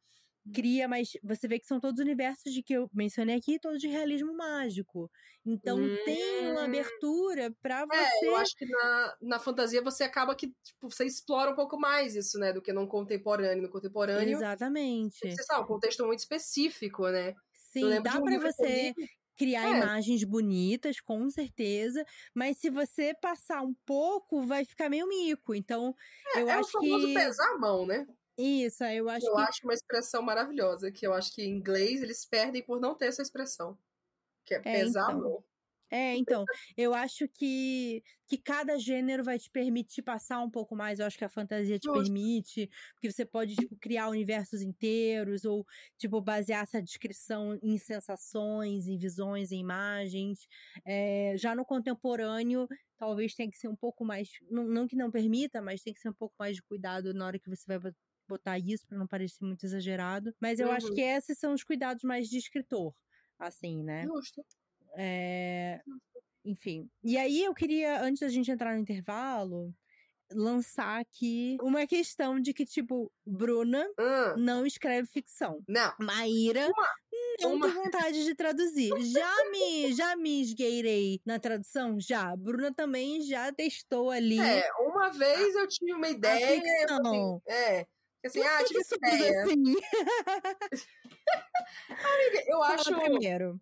cria, mas você vê que são todos universos de que eu mencionei aqui, todos de realismo mágico. Então tem uma Hum. abertura pra É, eu você. acho que na, na fantasia você acaba que tipo, você explora um pouco mais isso, né? Do que no contemporâneo. No contemporâneo, Exatamente. você sabe, um contexto muito específico, né? Sim, dá eu você li. criar É. imagens bonitas, com certeza, mas se você passar um pouco, vai ficar meio mico. Então, eu É o acho famoso que pesar a mão, né? Isso, eu acho Eu que acho uma expressão maravilhosa, que eu acho que em inglês eles perdem por não ter essa expressão. Que é É, pesar então. mão. É, então, eu acho que, que cada gênero vai te permitir passar um pouco mais. Eu acho que a fantasia te Justo. permite, porque você pode, tipo, criar universos inteiros, ou, tipo, basear essa descrição em sensações, em visões, em imagens. É, já no contemporâneo, talvez tenha que ser um pouco mais. Não, não que não permita, mas tem que ser um pouco mais de cuidado na hora que você vai botar isso, para não parecer muito exagerado. Mas eu acho Uhum. que esses são os cuidados mais de escritor, assim, né? Justo. É, enfim. E aí eu queria, antes da gente entrar no intervalo, lançar aqui uma questão de que, tipo, Bruna não escreve ficção. não. Maíra não uma- tem vontade de traduzir. Já me, já me esgueirei na tradução? Já. Bruna também já testou ali É, uma vez eu tive uma a ideia. falei ficção. Assim, é. Assim, Por ah, tive essa ideia. assim? *laughs* Eu Fala acho. primeiro.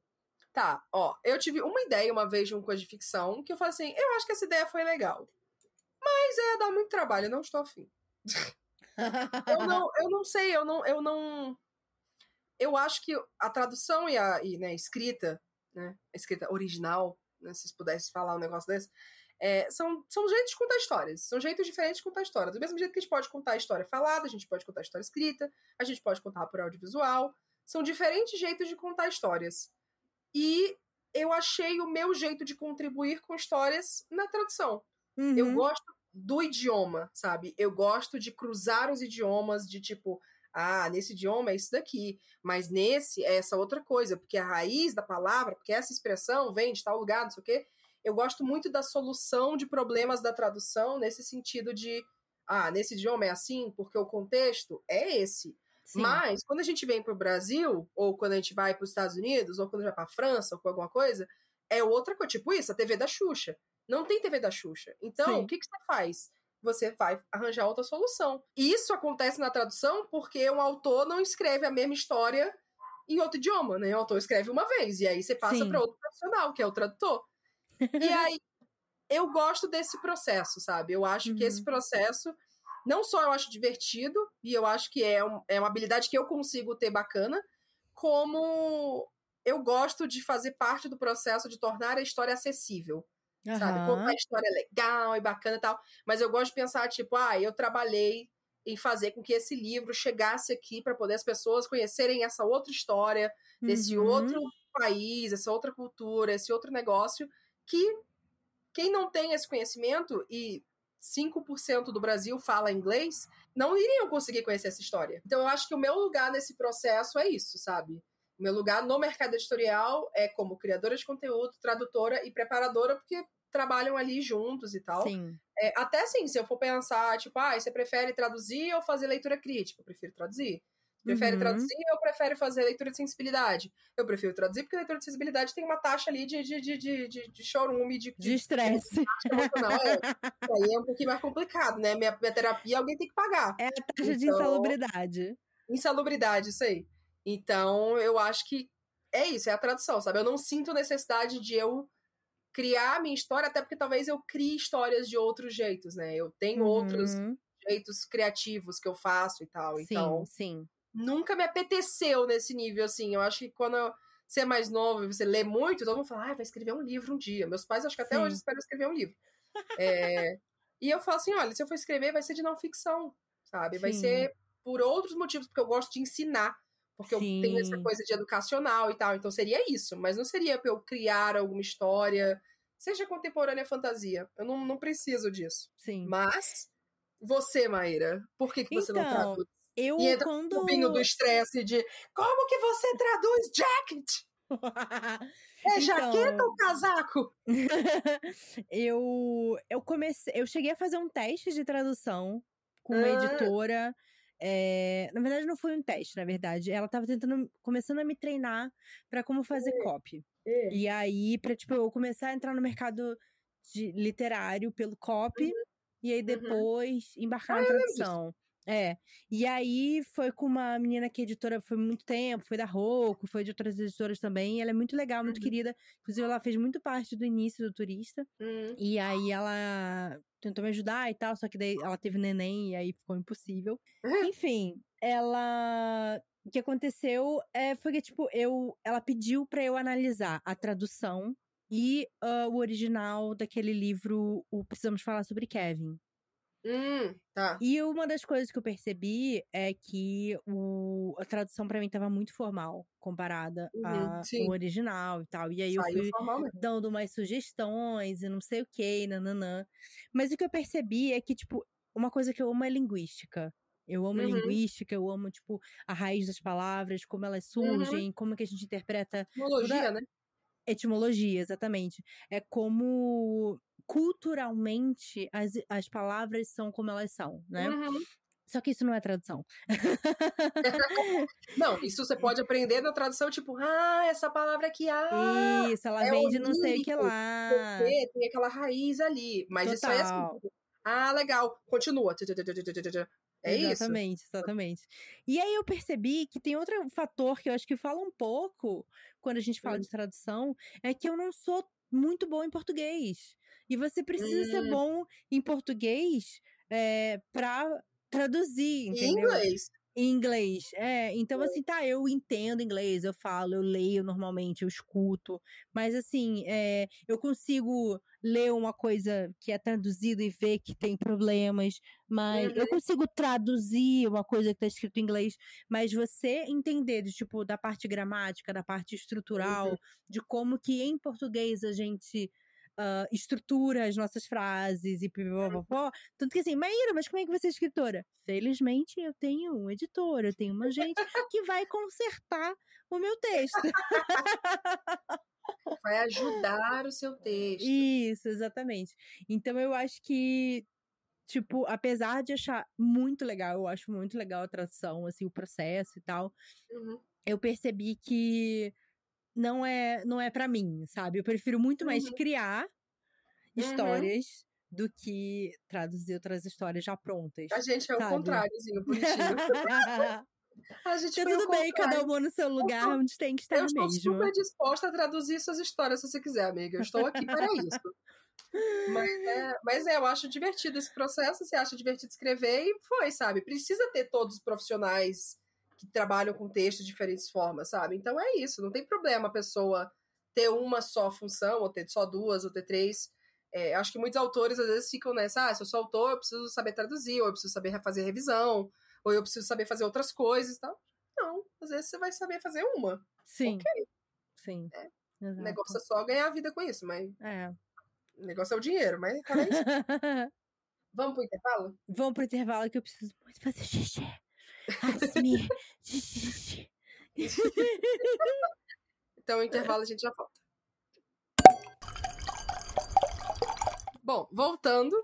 Tá, ó, eu tive uma ideia uma vez de uma coisa de ficção que eu falei assim, eu acho que essa ideia foi legal. Mas é dar muito trabalho, eu não estou afim. Eu não, *laughs* eu não sei, eu não, eu não. Eu acho que a tradução e a e, né, escrita, né? A escrita original, né, se vocês pudessem falar um negócio desse, é, são, são jeitos de contar histórias. São jeitos diferentes de contar história. Do mesmo jeito que a gente pode contar a história falada, a gente pode contar a história escrita, a gente pode contar por audiovisual. São diferentes jeitos de contar histórias. E eu achei o meu jeito de contribuir com histórias na tradução. Eu Uhum. gosto do idioma, sabe? Eu gosto de cruzar os idiomas, de tipo, ah, nesse idioma é isso daqui, mas nesse é essa outra coisa, porque a raiz da palavra, porque essa expressão vem de tal lugar, não sei o quê. Eu gosto muito da solução de problemas da tradução, nesse sentido de, ah, nesse idioma é assim, porque o contexto é esse. Sim. Mas, quando a gente vem para o Brasil, ou quando a gente vai para os Estados Unidos, ou quando a gente vai para a França, ou com alguma coisa, é outra coisa. Tipo isso, a TV da Xuxa. Não tem TV da Xuxa. Então, Sim. o que, que você faz? Você vai arranjar outra solução. Isso acontece na tradução porque um autor não escreve a mesma história em outro idioma, né? O autor escreve uma vez, e aí você passa para outro profissional, que é o tradutor. E *laughs* aí, eu gosto desse processo, sabe? Eu acho que Uhum. esse processo, não só eu acho divertido, e eu acho que é, um- é uma habilidade que eu consigo ter bacana, como eu gosto de fazer parte do processo de tornar a história acessível, sabe? Aham. Contar a história é legal e bacana e tal, mas eu gosto de pensar, tipo, ah, eu trabalhei em fazer com que esse livro chegasse aqui para poder as pessoas conhecerem essa outra história, desse Uhum. outro país, essa outra cultura, esse outro negócio que quem não tem esse conhecimento e 5% do Brasil fala inglês, não iriam conseguir conhecer essa história. Então eu acho que o meu lugar nesse processo é isso, sabe? O meu lugar no mercado editorial é como criadora de conteúdo, tradutora e preparadora, porque trabalham ali juntos e tal. Sim. É, até assim, se eu for pensar, tipo, ah, você prefere traduzir ou fazer leitura crítica? Eu prefiro traduzir. Prefere Uhum. traduzir ou prefere fazer leitura de sensibilidade? Eu prefiro traduzir porque leitura de sensibilidade tem uma taxa ali de, de, de, de, de, de chorume, de, De estresse. emocional. É, aí é um pouquinho mais complicado, né? Minha, minha terapia alguém tem que pagar. É a taxa de Então- insalubridade. Insalubridade, isso aí. Então, eu acho que é isso, é a tradução, sabe? Eu não sinto necessidade de eu criar a minha história, até porque talvez eu crie histórias de outros jeitos, né? Eu tenho outros Uhum. jeitos criativos que eu faço e tal. Sim, Então, sim. Nunca me apeteceu nesse nível, assim. Eu acho que quando você é mais novo e você lê muito, todo mundo fala, ah, vai escrever um livro um dia. Meus pais, acho que até Sim. hoje esperam escrever um livro. É, e eu falo assim, olha, se eu for escrever, vai ser de não ficção, sabe? Vai Sim. ser por outros motivos, porque eu gosto de ensinar. Porque eu tenho essa Sim. coisa de educacional e tal. Então seria isso. Mas não seria pra eu criar alguma história, seja contemporânea fantasia. Eu não, não preciso disso. Sim. Mas, você, Maíra, por que, que você não Então, traduz? Eu, E entra quando. o vinho do estresse de como que você traduz jacket? *laughs* É jaqueta Então- ou casaco? *laughs* eu, eu comecei. Eu cheguei a fazer um teste de tradução com uma Ah. editora. é, na verdade, não foi um teste, na verdade. Ela tava tentando, começando a me treinar pra como fazer copy. E aí, pra, tipo, eu começar a entrar no mercado de literário pelo copy, e aí depois embarcar Ah, na tradução. É. E aí foi com uma menina que é editora foi muito tempo, foi da Roku, foi de outras editoras também. Ela é muito legal, muito Uhum. querida. Inclusive, ela fez muito parte do início do turista. Hum, E aí ela tentou me ajudar e tal, só que daí ela teve neném e aí ficou impossível. *laughs* Enfim, ela. O que aconteceu é, foi que, tipo, eu, ela pediu pra eu analisar a tradução e ah, o original daquele livro, o Precisamos Falar sobre Kevin. Hum, tá. E uma das coisas que eu percebi é que o, a tradução pra mim tava muito formal comparada Uhum, ao original e tal. E aí eu Saiu fui formal mesmo. dando umas sugestões e não sei o que, nananã. Mas o que eu percebi é que, tipo, uma coisa que eu amo é linguística. Eu amo Uhum. linguística, eu amo, tipo, a raiz das palavras, como elas surgem, como que a gente interpreta Tecnologia, né? etimologia, exatamente. É como culturalmente as, as palavras são como elas são, né? Uhum. Só que isso não é tradução. *laughs* Não, isso você pode aprender na tradução, tipo, ah, essa palavra aqui, ah, isso, ela é vem de não sei o que lá. porque tem aquela raiz ali. Mas isso aí é assim, Total. ah, legal, continua. É isso? exatamente, exatamente. E aí eu percebi que tem outro fator que eu acho que fala um pouco quando a gente fala Hum. de tradução, é que eu não sou muito boa em português. E você precisa ser Hum. bom em português é, pra traduzir, Em entendeu? inglês. Em inglês. É, então assim, tá, eu entendo inglês, eu falo, eu leio normalmente, eu escuto. Mas assim, é, eu consigo ler uma coisa que é traduzida e ver que tem problemas. Mas eu Uhum. consigo traduzir uma coisa que tá escrito em inglês. Mas você entender, de, tipo, da parte gramática, da parte estrutural, Uhum. de como que em português a gente. Ah, estrutura as nossas frases e pipipopopó. Tanto que assim, Maíra, mas como é que você é escritora? Felizmente eu tenho um editor, eu tenho uma gente que vai consertar o meu texto. *laughs* Vai ajudar o seu texto. Isso, exatamente. Então eu acho que, tipo, apesar de achar muito legal, eu acho muito legal a tradução, assim, o processo e tal, Uhum. eu percebi que não é, não é para mim, sabe? Eu prefiro muito mais Uhum. criar Uhum. histórias do que traduzir outras histórias já prontas. A gente é o sabe? contráriozinho, bonitinho. *laughs* A gente Tá foi o tudo bem, cada um no seu lugar onde tem que estar Eu estou mesmo. super disposta a traduzir suas histórias se você quiser, amiga. Eu estou aqui para isso. Mas é, mas é, eu acho divertido esse processo, você acha divertido escrever e foi, sabe? Precisa ter todos os profissionais que trabalham com texto de diferentes formas, sabe? Então é isso, não tem problema a pessoa ter uma só função, ou ter só duas, ou ter três. É, acho que muitos autores às vezes ficam nessa, ah, se eu sou autor, eu preciso saber traduzir, ou eu preciso saber fazer revisão, ou eu preciso saber fazer outras coisas e tal. Não, às vezes você vai saber fazer uma. Sim. Sim. É. Exato. O negócio é só ganhar a vida com isso, mas É. O negócio é o dinheiro, mas. *laughs* Vamos pro intervalo? Vamos pro intervalo que eu preciso muito fazer xixi. Asmi, xixi. Então, o intervalo a gente já volta. Bom, voltando,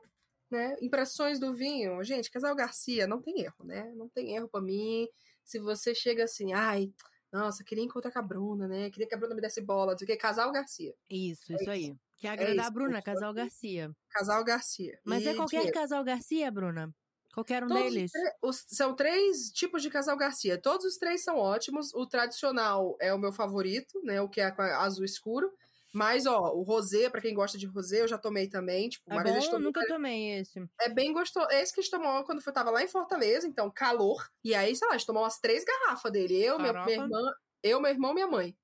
né? Impressões do vinho. Gente, Casal Garcia, não tem erro, né? Não tem erro pra mim. Se você chega assim, ai, nossa, queria encontrar com a Bruna, né? Queria que a Bruna me desse bola, não sei o que. Casal Garcia. Isso, É isso isso. aí. Quer agradar a isso, Bruna, isso. casal Garcia. Casal Garcia. Mas E é qualquer dinheiro. casal Garcia, Bruna? Qualquer um Todos os deles? os- são três tipos de casal Garcia. Todos os três são ótimos. O tradicional é o meu favorito, né? O que é azul escuro. Mas, ó, o rosé, pra quem gosta de rosé, eu já tomei também. Tipo, É bom? tomou- Nunca tomei esse. É bem gostoso. Esse que a gente tomou quando eu tava lá em Fortaleza, então, calor. E aí, sei lá, a gente tomou umas três garrafas dele. Eu, minha, minha irmã, eu, meu irmão e minha mãe.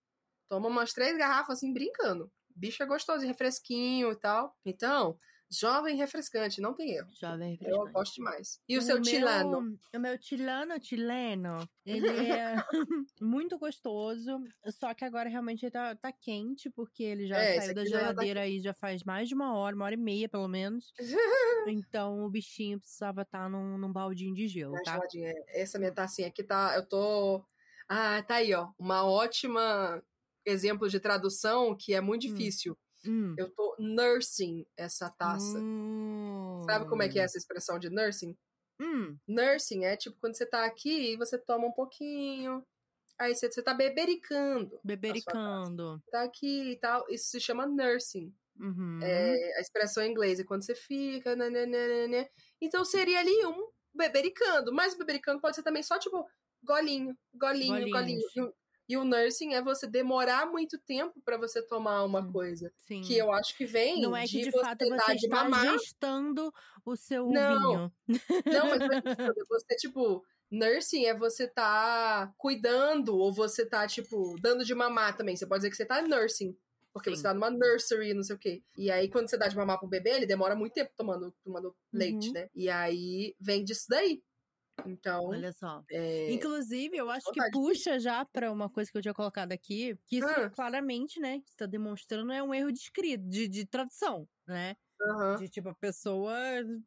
Tomamos umas três garrafas, assim, brincando. Bicho é gostoso, refresquinho e tal. Então, jovem refrescante, não tem erro. Jovem Eu refrescante. gosto demais. E o seu meu- tilano? O meu tilano chileno, ele é *laughs* muito gostoso, só que agora realmente ele tá, tá quente, porque ele já É, saiu da tá geladeira aí já faz mais de uma hora, uma hora e meia pelo menos. *laughs* Então o bichinho precisava estar num, num baldinho de gelo, tá? geladinha. Essa minha tacinha aqui tá. Eu tô. Ah, tá aí, ó. Uma ótima exemplo de tradução que é muito Hum. difícil. Hum. Eu tô nursing essa taça. Sabe como é que é essa expressão de nursing? Hum, Nursing é tipo quando você tá aqui e você toma um pouquinho. Aí você, você tá bebericando. bebericando. Tá aqui e tal. Isso se chama nursing. Uhum. É, a expressão em inglês é quando você fica. nananana. Então seria ali um bebericando. Mas o bebericando pode ser também só tipo golinho, golinho, golinho. E o, nursing é você demorar muito tempo pra você tomar uma Sim. coisa. Sim. Que eu acho que vem Não é que de, você fato dar você de está mamar. gestando o seu Não. vinho. Não, mas é *laughs* isso. você, tipo, nursing é você tá cuidando, ou você tá, tipo, dando de mamar também. Você pode dizer que você tá nursing. Porque Sim. você tá numa nursery, não sei o quê. E aí, quando você dá de mamar pro bebê, ele demora muito tempo tomando, tomando Uhum. leite, né? E aí, vem disso daí. Então, Olha só. é... Inclusive, eu acho que puxa já pra uma coisa que eu tinha colocado aqui, que isso Ah. claramente, né, está demonstrando é um erro de escrito, de, de tradução, né? Aham. De tipo, a pessoa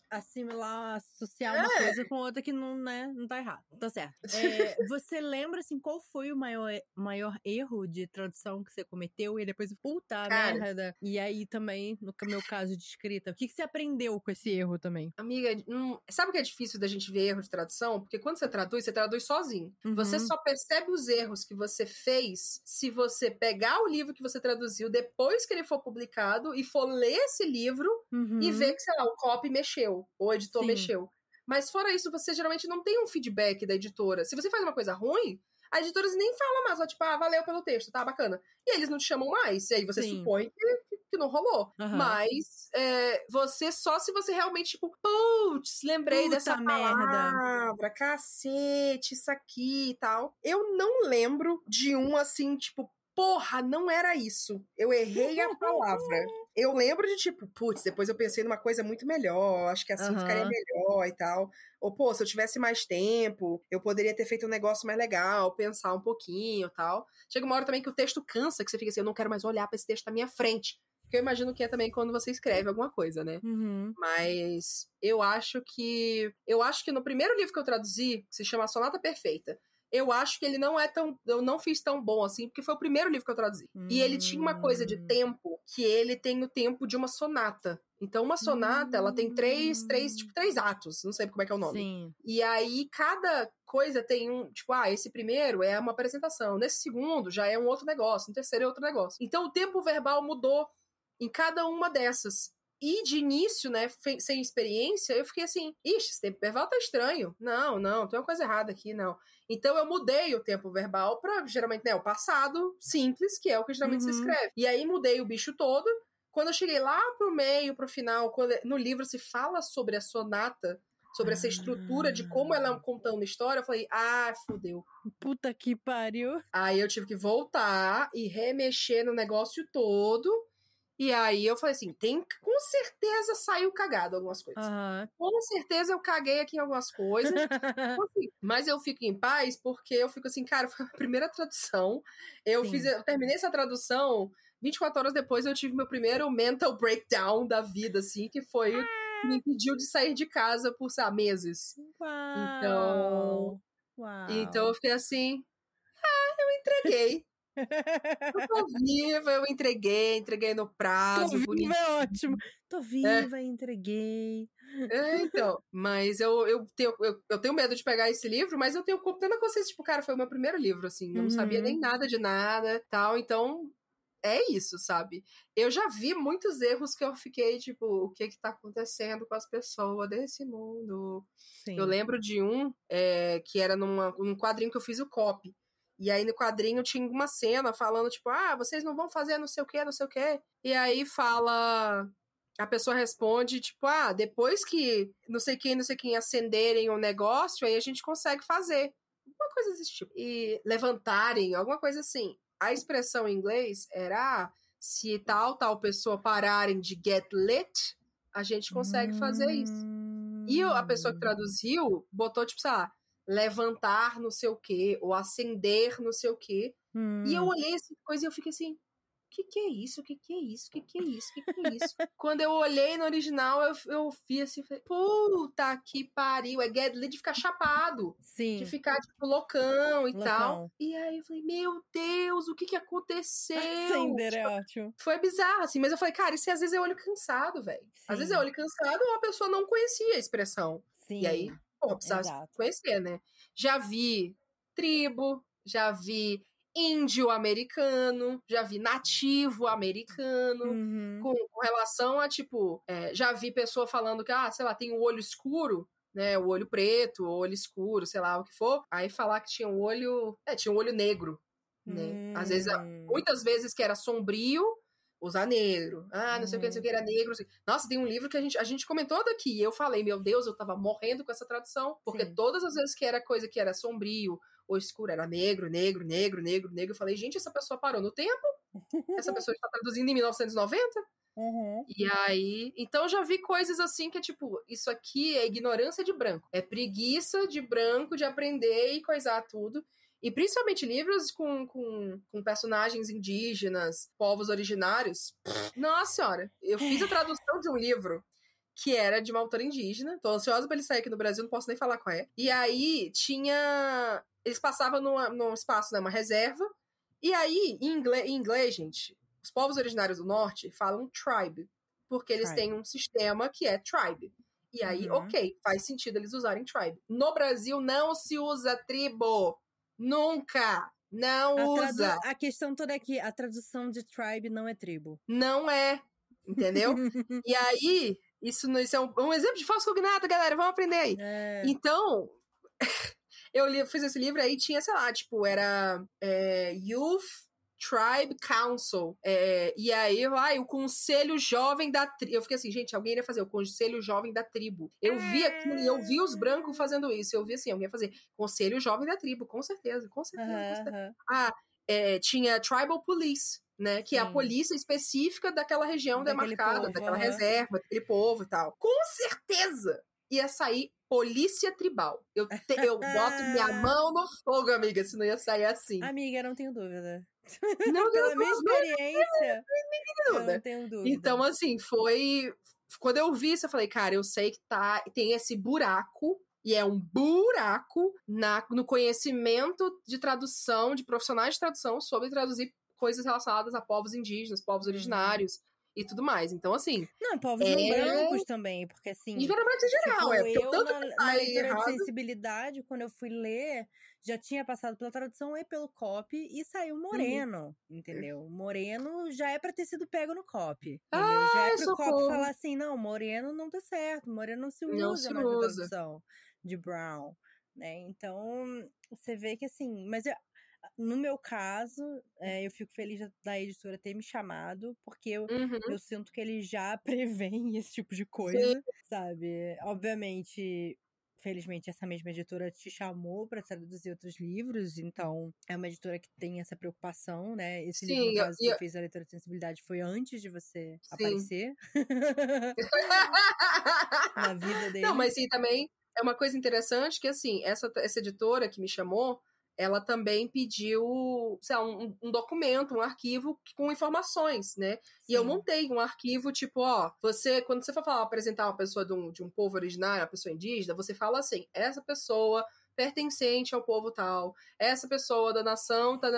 assimilar, associar uma É. coisa com outra que não, né, não tá errado. Tá certo. *laughs* É, você lembra, assim, qual foi o maior, maior erro de tradução que você cometeu? E depois, puta Cara. merda. E aí também, no meu caso de escrita, o que, que você aprendeu com esse erro também? Amiga, não- sabe o que é difícil da gente ver erro de tradução? Porque quando você traduz, você traduz sozinho. Você Uhum. só percebe os erros que você fez se você pegar o livro que você traduziu depois que ele for publicado e for ler esse livro Uhum. e ver que, sei lá, o copy mexeu, ou o editor Sim. mexeu. Mas fora isso, você geralmente não tem um feedback da editora. Se você faz uma coisa ruim, a editora nem fala mais, ela tipo, ah, valeu pelo texto, tá bacana. E eles não te chamam mais, e aí você Sim. supõe que, que não rolou. Aham. Mas é, você só se você realmente, tipo, putz, lembrei Puta dessa merda. palavra, cacete, isso aqui e tal. Eu não lembro de um assim, tipo, porra, não era isso. Eu errei a *laughs* palavra. Eu lembro de, tipo, putz, depois eu pensei numa coisa muito melhor, acho que assim Aham. ficaria melhor e tal. Ou, pô, se eu tivesse mais tempo, eu poderia ter feito um negócio mais legal, pensar um pouquinho e tal. Chega uma hora também que o texto cansa, que você fica assim, eu não quero mais olhar pra esse texto na minha frente. Que eu imagino que é também quando você escreve alguma coisa, né? Uhum. Mas eu acho que. Eu acho que no primeiro livro que eu traduzi, que se chama Sonata Perfeita, eu acho que ele não é tão. Eu não fiz tão bom assim, porque foi o primeiro livro que eu traduzi. E ele tinha uma coisa de Hum. tempo que ele tem o tempo de uma sonata. Então, uma sonata, ela tem três, três, tipo, três atos. Não sei como é que é o nome. Sim. E aí, cada coisa tem um. Tipo, ah, esse primeiro é uma apresentação. Nesse segundo já é um outro negócio. No terceiro é outro negócio. Então, o tempo verbal mudou em cada uma dessas. E de início, né, sem experiência, eu fiquei assim: ixi, esse tempo verbal tá estranho. Não, não, tem uma coisa errada aqui, não. Então eu mudei o tempo verbal pra, geralmente, né, o passado simples, que é o que geralmente se Uhum. escreve. E aí mudei o bicho todo. Quando eu cheguei lá pro meio, pro final, quando no livro se fala sobre a sonata, sobre essa estrutura de como ela é contando a história, eu falei, ah, fudeu. Puta que pariu. Aí eu tive que voltar e remexer no negócio todo. E aí eu falei assim, tem com certeza saiu cagado algumas coisas. Aham. Com certeza eu caguei aqui em algumas coisas. Então, *laughs* assim, Mas eu fico em paz porque eu fico assim, cara, foi a primeira tradução. Eu Sim. fiz, eu terminei essa tradução 24 horas depois eu tive meu primeiro mental breakdown da vida, assim, que foi que me impediu de sair de casa por, sabe, meses. Uau. Então, Uau. então eu fiquei assim, ah, eu entreguei. Eu *laughs* tô viva, eu entreguei, entreguei no prazo, Tô viva é ótimo. Tô viva, entreguei. É, então, mas eu, eu, tenho, eu, eu tenho medo de pegar esse livro, mas eu tenho plena consciência, tipo, cara, foi o meu primeiro livro, assim, eu não sabia Uhum. nem nada de nada, tal, então é isso, sabe? Eu já vi muitos erros que eu fiquei, tipo, o que que tá acontecendo com as pessoas desse mundo? Sim. Eu lembro de um é, que era numa, num quadrinho que eu fiz o copy. E aí no quadrinho tinha uma cena falando, tipo, ah, vocês não vão fazer não sei o que, não sei o que. E aí fala. A pessoa responde, tipo, ah, depois que não sei quem, não sei quem acenderem o negócio, aí a gente consegue fazer. Uma coisa desse tipo. E levantarem, alguma coisa assim. A expressão em inglês era, ah, se tal, tal pessoa pararem de get lit, a gente consegue fazer isso. E a pessoa que Hum. traduziu botou, tipo, sei lá, levantar não sei o quê, ou acender não sei o quê. E eu Hum. olhei essa coisa e eu fiquei assim, o que que é isso? O que que é isso? O que que é isso? O que que é isso? *laughs* Quando eu olhei no original, eu, eu vi assim, falei, puta que pariu, é de ficar chapado. Sim. De ficar, tipo, loucão e tal. Loucão. E aí eu falei, meu Deus, o que que aconteceu? Acender é Tipo, ótimo. foi bizarro, assim, mas eu falei, cara, isso às vezes é olho cansado, velho. Às vezes é olho cansado ou a pessoa não conhecia a expressão. Sim. E aí, pô, precisava Exato. conhecer, né? Já vi tribo, já vi índio americano, já vi nativo americano. Uhum. Com, com relação a, tipo, é, já vi pessoa falando que, ah, sei lá, tem o olho escuro, né? O olho preto, o olho escuro, sei lá o que for. Aí falar que tinha um olho. É, tinha um olho negro, né? Às vezes, Hum. muitas vezes que era sombrio, usar negro. Ah, não sei o que, não sei o que, era negro. não sei- Nossa, tem um livro que a gente, a gente comentou daqui. E eu falei, meu Deus, eu tava morrendo com essa tradução. Porque Sim. todas as vezes que era coisa que era sombrio ou escuro, era negro, negro, negro, negro, negro. Eu falei, gente, essa pessoa parou no tempo? Essa pessoa está traduzindo em 1990? Uhum. E aí, então eu já vi coisas assim que é tipo, isso aqui é ignorância de branco, é preguiça de branco de aprender e coisar tudo. E principalmente livros com, com, com personagens indígenas, povos originários. Nossa senhora, eu fiz a tradução de um livro que era de uma autora indígena. Tô ansiosa pra ele sair aqui no Brasil, não posso nem falar qual é. E aí tinha. Eles passavam numa, num espaço, né, uma reserva. E aí, em inglês, em inglês, gente, os povos originários do norte falam tribe, porque eles Tribe. têm um sistema que é tribe. E aí, Uhum. ok, faz sentido eles usarem tribe. No Brasil não se usa tribo. Nunca. Não A, usa. a questão toda é que a tradução de tribe não é tribo. Não é. Entendeu? *laughs* e aí, isso, isso é um, um exemplo de falso cognato, galera. Vamos aprender aí. É. Então, *laughs* eu li, fiz esse livro aí, tinha, sei lá, tipo, era é, Youth Tribe Council. É, e aí, ai, o Conselho Jovem da Tribo. Eu fiquei assim, gente, alguém iria fazer o Conselho Jovem da Tribo. Eu vi aquilo e eu vi os brancos fazendo isso. Eu vi assim, alguém ia fazer Conselho Jovem da Tribo, com certeza, com certeza. com Aham, certeza. aham. Ah, é, tinha Tribal Police. Né, que é a Sim. polícia específica daquela região Daquele demarcada, povo, daquela aham. reserva, daquele povo e tal. Com certeza ia sair polícia tribal. Eu, te- eu boto minha *laughs* mão no fogo, amiga, se não ia sair assim. Amiga, não tenho dúvida. Não, *laughs* Pela não, minha não, experiência, eu dúvida. não tenho dúvida. Então, assim, foi. Quando eu vi isso, eu falei, cara, eu sei que tá. Tem esse buraco. E é um buraco na, no conhecimento de tradução, de profissionais de tradução, sobre traduzir coisas relacionadas a povos indígenas, povos Uhum. originários e tudo mais. Então, assim, Não, povos É. não brancos também, porque assim. e em geral, Tipo, é. Eu, tanto na, na leitura errado. de sensibilidade, quando eu fui ler, já tinha passado pela tradução e pelo copy e saiu Uhum. moreno, entendeu? Moreno já é pra ter sido pego no copy, entendeu? Ai, já é pro socorro. copy falar assim, não, moreno não tá certo, moreno não se usa Não se mais na usa. tradução de brown, né? Então, você vê que assim, mas eu- no meu caso, é, eu fico feliz da- da editora ter me chamado, porque eu, Uhum. eu sinto que ele já *laughs* prevêem esse tipo de coisa, sabe? Obviamente, felizmente, essa mesma editora te chamou para traduzir outros livros, então é uma editora que tem essa preocupação, né? Esse livro, Sim, no eu- caso, que eu- eu fiz a leitura de sensibilidade foi antes de você Sim. aparecer *laughs* na vida dele. Não, mas sim, também é uma coisa interessante que, assim, essa, essa editora que me chamou, ela também pediu, sei lá, um, um documento, um arquivo com informações, né? Sim. E eu montei um arquivo tipo, ó, você, quando você for falar, apresentar uma pessoa de um, de um povo originário, uma pessoa indígena, você fala assim, essa pessoa pertencente ao povo tal, essa pessoa da nação, tá,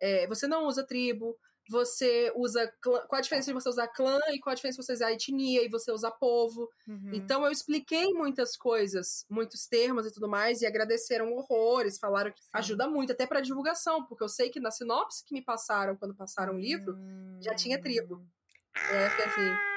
é, você não usa tribo, você usa. Clã, qual a diferença de você usar clã e qual a diferença de você usar etnia e você usar povo. Uhum. Então eu expliquei muitas coisas, muitos termos e tudo mais, e agradeceram horrores, falaram que Sim. ajuda muito, até para divulgação, porque eu sei que na sinopse que me passaram quando passaram o livro, já tinha tribo. Hum. É, fiquei assim.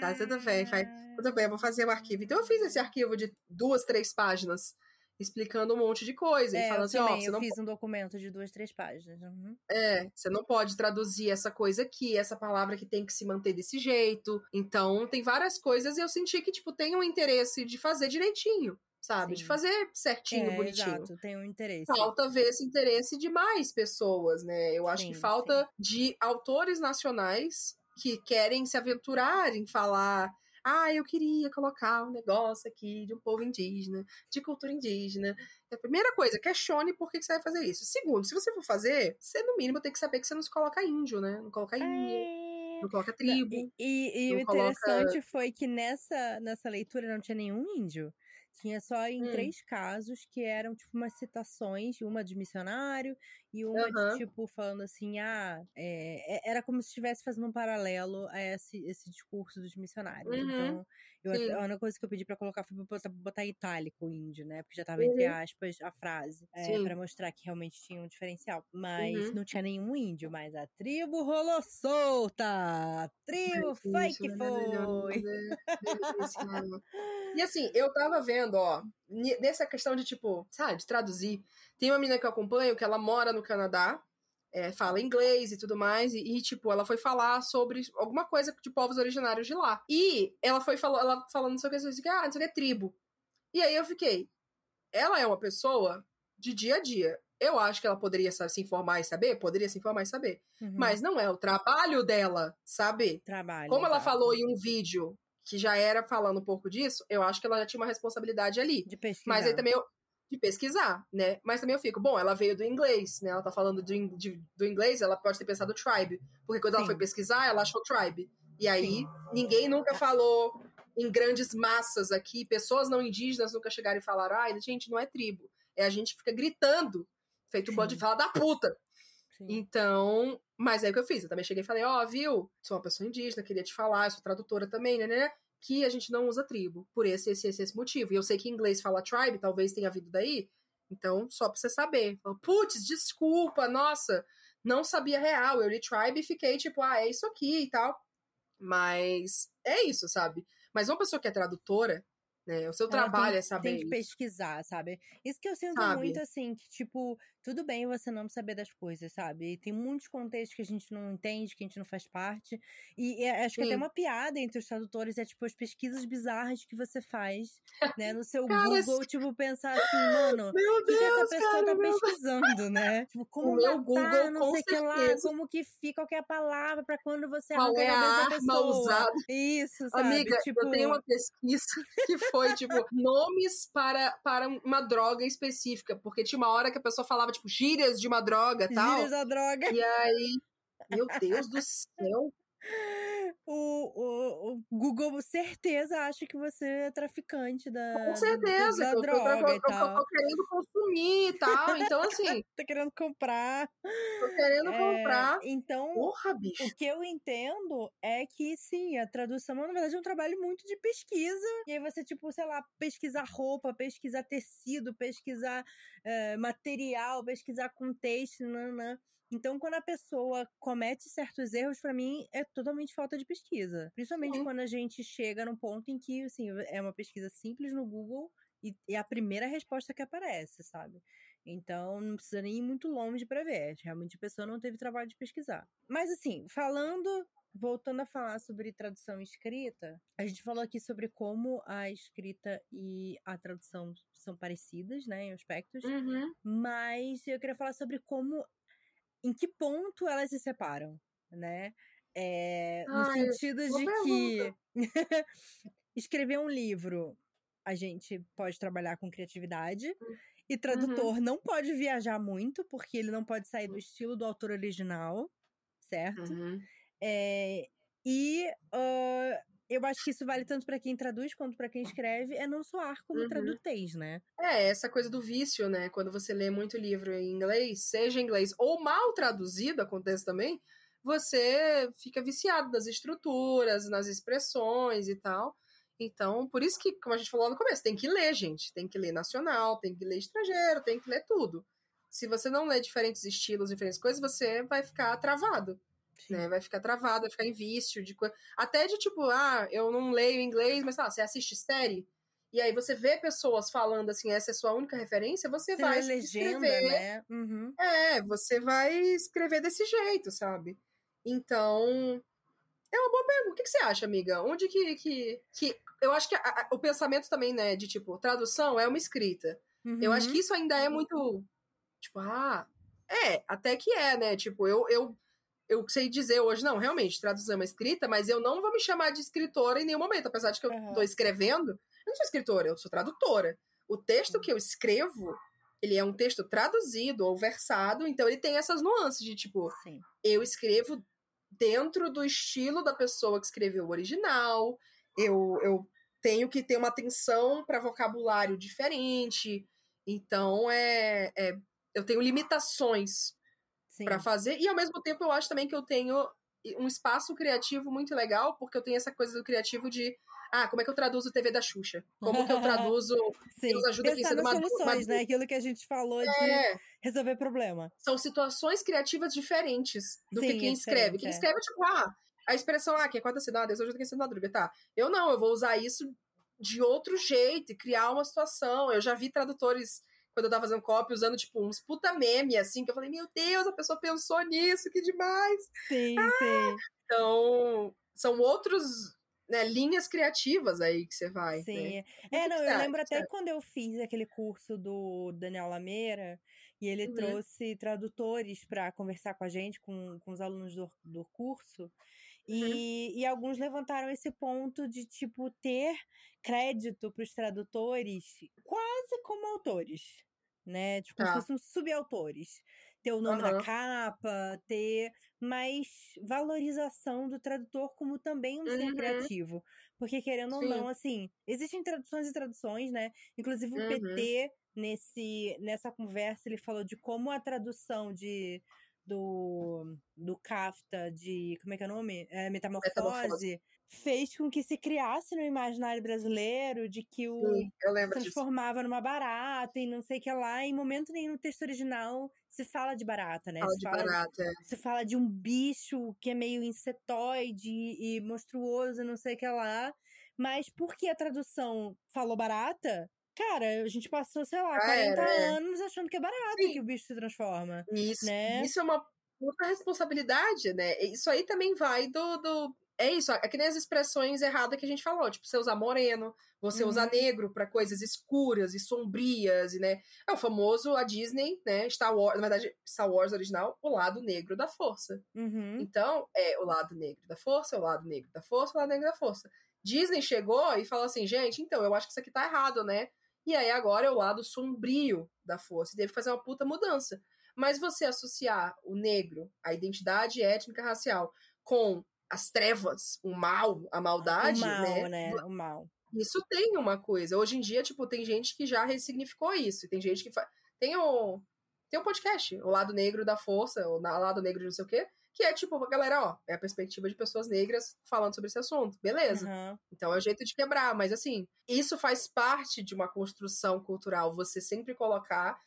Tá, tudo bem, vai, tudo bem, eu vou fazer o arquivo. Então eu fiz esse arquivo de duas, três páginas explicando um monte de coisa. É, e falando assim, ó, você eu não fiz um documento de duas, três páginas. Uhum. É, você não pode traduzir essa coisa aqui, essa palavra que tem que se manter desse jeito. Então, tem várias coisas e eu senti que, tipo, tem um interesse de fazer direitinho. Sabe? Sim. De fazer certinho, é, bonitinho. Exato, tem um interesse. Falta ver esse interesse de mais pessoas, né? Eu acho sim, que falta sim. de autores nacionais que querem se aventurar em falar ah, eu queria colocar um negócio aqui de um povo indígena, de cultura indígena. A primeira coisa, questione por que você vai fazer isso. Segundo, se você for fazer, você no mínimo tem que saber que você não se coloca índio, né? Não coloca índia. É... Não coloca tribo. E, e, e o interessante coloca... foi que nessa, nessa leitura não tinha nenhum índio. Tinha só em hum. três casos que eram, tipo, umas citações, uma de missionário e uma uhum. de, tipo, falando assim, ah, é, era como se estivesse fazendo um paralelo a esse, esse discurso dos missionários. Uhum. Então, eu, a única coisa que eu pedi para colocar foi pra botar, botar itálico índio, né? Porque já tava uhum. entre aspas a frase. É, para mostrar que realmente tinha um diferencial. Mas uhum. não tinha nenhum índio, mas a tribo rolou solta! A tribo foi que foi! e *laughs* assim, eu tava vendo, ó, nessa questão de tipo, sabe, de traduzir. Tem uma menina que eu acompanho que ela mora no Canadá, é, fala inglês e tudo mais, e, e, tipo, ela foi falar sobre alguma coisa de povos originários de lá. E ela foi falou, ela falando não sei o que, assim, ah, não sei o que, é tribo. E aí eu fiquei, ela é uma pessoa de dia a dia. Eu acho que ela poderia sabe, se informar e saber, poderia se informar e saber. Uhum. Mas não é o trabalho dela saber. Trabalho. Como ela falou em um vídeo que já era falando um pouco disso, eu acho que ela já tinha uma responsabilidade ali. De pesquisar. Mas aí também eu, pesquisar, né? Mas também eu fico, bom, ela veio do inglês, né? Ela tá falando do, de, do inglês, ela pode ter pensado tribe. Porque quando Sim. ela foi pesquisar, ela achou tribe. E aí, Sim. ninguém nunca falou em grandes massas aqui, pessoas não indígenas nunca chegaram e falaram, ai, gente, não é tribo. É a gente fica gritando, feito um bode de fala da puta. Sim. Então, mas é o que eu fiz. Eu também cheguei e falei, ó, oh, viu? Sou uma pessoa indígena, queria te falar, sou tradutora também, né, né? Que a gente não usa tribo, por esse, esse, esse, esse motivo. E eu sei que em inglês fala tribe, talvez tenha vindo daí, então só pra você saber. Putz, desculpa, nossa, não sabia real. Eu li tribe e fiquei tipo, ah, é isso aqui e tal. Mas é isso, sabe? Mas uma pessoa que é tradutora, né? O seu trabalho tem, é saber. Tem que pesquisar, sabe? Isso que eu sinto sabe? muito, assim, que, tipo, tudo bem você não saber das coisas, sabe? Tem muitos contextos que a gente não entende, que a gente não faz parte. E, e acho que até uma piada entre os tradutores é, tipo, as pesquisas bizarras que você faz, né? No seu *laughs* cara, Google, tipo, pensar assim, mano, o que, que, essa pessoa cara, tá meu... pesquisando, né? Tipo, como o matar, Google, não sei o que lá, como que fica, qual é a palavra pra quando você arranca é a da pessoa. Usada? Isso, sabe? Amiga, tipo... eu tenho uma pesquisa *laughs* que foi, tipo, nomes para, para uma droga específica. Porque tinha uma hora que a pessoa falava, tipo, gírias de uma droga e tal. Gírias da droga. E aí, meu Deus do céu. *laughs* O, o, o, Google certeza acha que você é traficante da Com certeza, da, da eu, droga eu, eu, e tal. Eu tô querendo consumir e tal, então *laughs* assim... tá querendo comprar. Tô querendo é, comprar. Então, Porra, bicho. o que eu entendo é que, sim, a tradução, na verdade, é um trabalho muito de pesquisa. E aí você, tipo, sei lá, pesquisar roupa, pesquisar tecido, pesquisar uh, material, pesquisar contexto, nanã. Então, quando a pessoa comete certos erros, para mim é totalmente falta de pesquisa. Principalmente Sim. quando a gente chega num ponto em que, assim, é uma pesquisa simples no Google e é a primeira resposta que aparece, sabe? Então, não precisa nem ir muito longe para ver. Realmente a pessoa não teve trabalho de pesquisar. Mas, assim, falando voltando a falar sobre tradução e escrita, a gente falou aqui sobre como a escrita e a tradução são parecidas, né, em aspectos, uhum. mas eu queria falar sobre como em que ponto elas se separam, né? É, no Ai, sentido de que *laughs* escrever um livro a gente pode trabalhar com criatividade hum. E tradutor uhum. não pode viajar muito, porque ele não pode sair do estilo do autor original, certo? Uhum. É, e uh, eu acho que isso vale tanto para quem traduz quanto para quem escreve, é não soar como uhum. tradutez, né? É, essa coisa do vício, né? Quando você lê muito livro em inglês, seja em inglês ou mal traduzido, acontece também, você fica viciado nas estruturas, nas expressões e tal. Então, por isso que, como a gente falou no começo, tem que ler, gente. Tem que ler nacional, tem que ler estrangeiro, tem que ler tudo. Se você não lê diferentes estilos, diferentes coisas, você vai ficar travado. Né? Vai ficar travado, vai ficar em vício de. Até de tipo, ah, eu não leio inglês, mas tá, você assiste série. E aí você vê pessoas falando assim, essa é a sua única referência, você, você vai legenda, escrever. Né? Uhum. É, você vai escrever desse jeito, sabe? Então, é uma boa pergunta. O que, você acha, amiga? Onde que. que, que... Eu acho que a, a, o pensamento também, né, de tipo, tradução é uma escrita. Uhum. Eu acho que uhum. isso ainda é muito. Tipo, ah. É, até que é, né? Tipo, eu, eu, eu sei dizer hoje, não, realmente, traduzir é uma escrita, mas eu não vou me chamar de escritora em nenhum momento. Apesar de que eu uhum. tô escrevendo, eu não sou escritora, eu sou tradutora. O texto que eu escrevo, ele é um texto traduzido ou versado, então ele tem essas nuances de tipo, Sim. eu escrevo dentro do estilo da pessoa que escreveu o original. Eu, eu tenho que ter uma atenção para vocabulário diferente. Então, é, é eu tenho limitações para fazer. E, ao mesmo tempo, eu acho também que eu tenho um espaço criativo muito legal, porque eu tenho essa coisa do criativo de ah, como é que eu traduzo TV da Xuxa? Como que eu *laughs* traduzo Sim. Deus ajuda Pensar quem sendo maduro, soluções, né? Aquilo que a gente falou é. de resolver problema. São situações criativas diferentes do Sim, que quem é escreve. Quem é. escreve, tipo, ah, a expressão, ah, que é quarta cidade, Deus ajuda quem sendo madruga, tá. Eu não, eu vou usar isso de outro jeito criar uma situação. Eu já vi tradutores quando eu tava fazendo copy, usando, tipo, uns puta meme, assim, que eu falei, meu Deus, a pessoa pensou nisso, que demais. Sim, ah! sim. Então, são outros né, linhas criativas aí que você vai. Sim. Né? É, não, eu lembro até quando eu fiz aquele curso do Daniel Lameira e ele uhum. trouxe tradutores para conversar com a gente, com, com os alunos do, do curso. E, uhum. e alguns levantaram esse ponto de, tipo, ter crédito para os tradutores quase como autores, né? Tipo, tá. como se fossem subautores ter o nome uhum. da capa, ter mais valorização do tradutor como também um uhum. ser criativo. Porque, querendo Sim. ou não, assim, existem traduções e traduções, né? Inclusive o uhum. PT, nesse, nessa conversa, ele falou de como a tradução de do, do Kafta, de. Como é que é o nome? É, Metamorfose, Metamorfose, fez com que se criasse no imaginário brasileiro de que o Sim, se transformava disso. numa barata e não sei o que lá. Em momento nenhum no texto original se fala de barata, né? Fala se de fala, barata. É. Se fala de um bicho que é meio insetoide e monstruoso, não sei o que lá. Mas porque a tradução falou barata, Cara, a gente passou, sei lá, 40 é. anos achando que é barato Sim. que o bicho se transforma. Isso, né? isso é uma puta responsabilidade, né? Isso aí também vai do, do. É isso, é que nem as expressões erradas que a gente falou, tipo, você usar moreno, você uhum. usar negro para coisas escuras e sombrias, e, né? É o famoso, a Disney, né? Star Wars, na verdade, Star Wars original, o lado negro da força. Uhum. Então, é o lado negro da força, o lado negro da força, o lado negro da força. Disney chegou e falou assim, gente, então, eu acho que isso aqui tá errado, né? E aí agora é o lado sombrio da força. E teve que fazer uma puta mudança. Mas você associar o negro, a identidade étnica racial, com as trevas, o mal, a maldade, o mal, né? né? O mal. Isso tem uma coisa. Hoje em dia, tipo, tem gente que já ressignificou isso. Tem gente que faz. Tem o. Tem um podcast, o lado negro da força, ou o lado negro de não sei o quê, que é tipo, galera, ó, é a perspectiva de pessoas negras falando sobre esse assunto. Beleza. Uhum. Então é o jeito de quebrar, mas assim, isso faz parte de uma construção cultural, você sempre colocar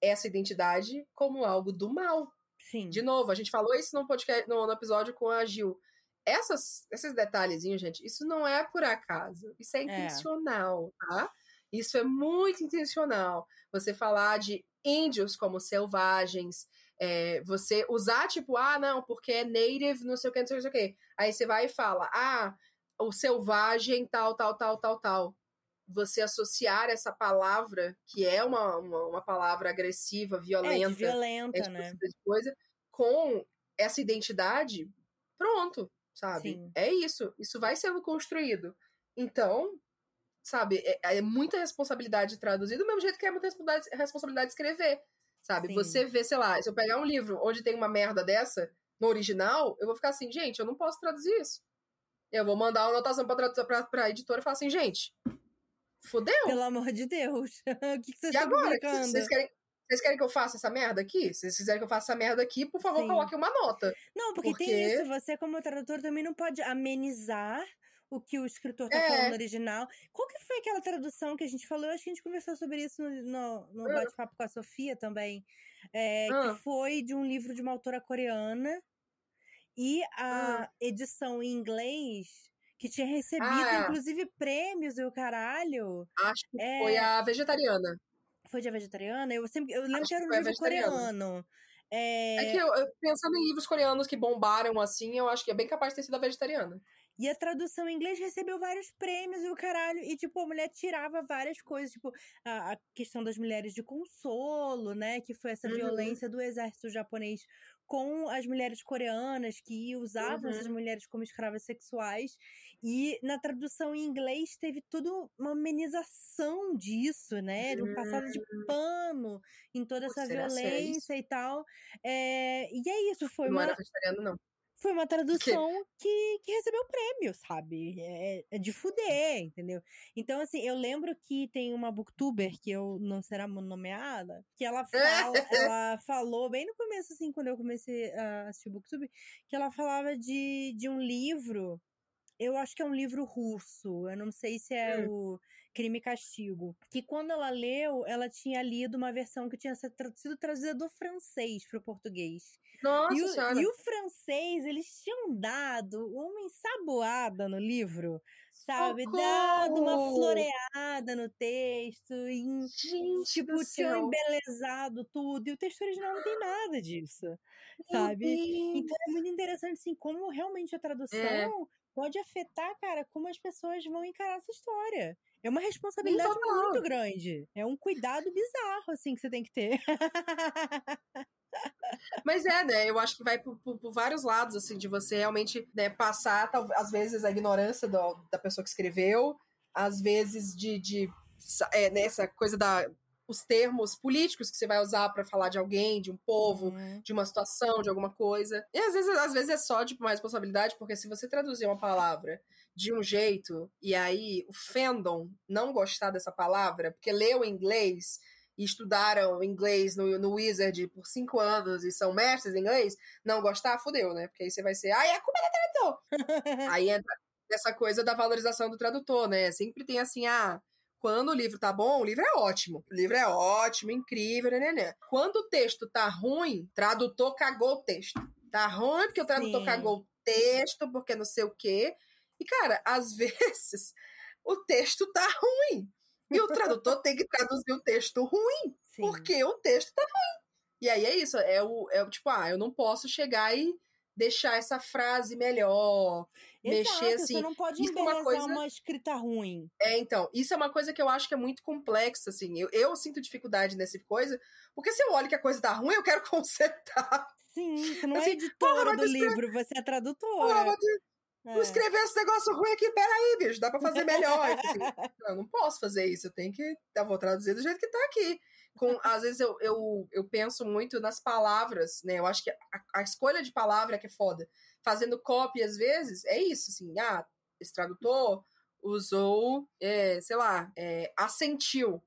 essa identidade como algo do mal. Sim. De novo, a gente falou isso no podcast, no, no episódio com a Gil. Essas, esses detalhezinhos, gente, isso não é por acaso. Isso é, é. intencional, é. tá? Isso é muito intencional. Você falar de índios como selvagens, é, você usar, tipo, ah, não, porque é native, não sei o que, não sei o que. Aí você vai e fala, ah, o selvagem, tal, tal, tal, tal, tal. Você associar essa palavra, que é uma, uma, uma palavra agressiva, violenta, é, violenta, é, né? De coisa, com essa identidade, pronto, sabe? Sim. É isso. Isso vai sendo construído. Então, sabe? É, é, muita responsabilidade de traduzir, do mesmo jeito que é muita responsabilidade, responsabilidade de escrever, sabe? Sim. Você vê, sei lá, se eu pegar um livro onde tem uma merda dessa, no original, eu vou ficar assim, gente, eu não posso traduzir isso. Eu vou mandar uma anotação pra, pra, pra editora e falar assim, gente, fudeu. Pelo amor de Deus. *laughs* o que, que vocês e estão agora? Vocês querem, vocês querem que eu faça essa merda aqui? Se vocês quiserem que eu faça essa merda aqui, por favor, Sim. coloque uma nota. Não, porque, porque, tem isso. Você, como tradutor, também não pode amenizar o que o escritor tá é. falando no original. Qual que foi aquela tradução que a gente falou? Eu acho que a gente conversou sobre isso no, no, no ah. bate-papo com a Sofia também. É, ah. Que foi de um livro de uma autora coreana. E a ah. edição em inglês que tinha recebido, ah, inclusive, prêmios e o caralho. Acho que é... foi a vegetariana. Foi de a vegetariana? Eu, sempre, eu lembro Acho que era um livro coreano. É... é que eu, eu, pensando em livros coreanos que bombaram assim, eu acho que é bem capaz de ter sido a vegetariana. E a tradução em inglês recebeu vários prêmios e o caralho. E, tipo, a mulher tirava várias coisas, tipo, a, a questão das mulheres de consolo, né? Que foi essa uhum. violência do exército japonês com as mulheres coreanas que usavam uhum. essas mulheres como escravas sexuais. E na tradução em inglês teve tudo uma amenização disso, né? De um passado de pano em toda essa violência e tal. É, e é isso, foi não uma. Era vegetariano, não foi uma tradução que, que recebeu prêmio, sabe? É, é, de fuder, entendeu? Então, assim, eu lembro que tem uma booktuber, que eu não será nomeada, que ela, fala, *laughs* ela falou, bem no começo, assim, quando eu comecei a assistir booktube, que ela falava de, de um livro, eu acho que é um livro russo, eu não sei se é hum. o Crime e Castigo. Que quando ela leu, ela tinha lido uma versão que tinha sido traduzida do francês para o português. Nossa e o, senhora. E o francês, eles tinham dado uma ensaboada no livro, sabe? Socorro! Dado uma floreada no texto. E, Gente tipo, tinham embelezado tudo. E o texto original não tem nada disso, sabe? Então é muito interessante, assim, como realmente a tradução é. pode afetar, cara, como as pessoas vão encarar essa história. É uma responsabilidade muito grande. É um cuidado bizarro, assim, que você tem que ter. Mas é, né? Eu acho que vai por, por, por vários lados, assim, de você realmente né, passar, talvez, às vezes, a ignorância do, da pessoa que escreveu, às vezes de, de é, nessa coisa da os termos políticos que você vai usar para falar de alguém, de um povo, uhum. de uma situação, de alguma coisa. E às vezes, às vezes é só tipo mais responsabilidade, porque se você traduzir uma palavra de um jeito e aí o fandom não gostar dessa palavra, porque leu em inglês e estudaram inglês no, no Wizard por cinco anos e são mestres em inglês, não gostar, fudeu, né? Porque aí você vai ser, ai, a culpa é do tradutor! *laughs* aí entra essa coisa da valorização do tradutor, né? Sempre tem assim, ah, quando o livro tá bom, o livro é ótimo. O livro é ótimo, incrível, né, né. Quando o texto tá ruim, tradutor cagou o texto. Tá ruim porque o tradutor Sim. cagou o texto, porque não sei o quê. E, cara, às *laughs* vezes o texto tá ruim. E o tradutor tem que traduzir o texto ruim, Sim. porque o texto tá ruim. E aí é isso, é o, é o tipo, ah, eu não posso chegar e deixar essa frase melhor, Exato, mexer assim. Você não pode isso é uma, coisa... uma escrita ruim. É, então, isso é uma coisa que eu acho que é muito complexa, assim. Eu, eu sinto dificuldade nessa coisa, porque se eu olho que a coisa tá ruim, eu quero *laughs* consertar. Sim, você não é assim, é editora do livro, você é tradutora. Porra, é. Vou escrever esse negócio ruim aqui, peraí, bicho, dá pra fazer melhor. assim, *laughs* eu não posso fazer isso, eu tenho que. Eu vou traduzir do jeito que tá aqui com às vezes eu, eu, eu penso muito nas palavras, né? Eu acho que a, a escolha de palavra que é foda. Fazendo copy, às vezes, é isso, assim, ah, esse tradutor usou, é, sei lá, é, assentiu,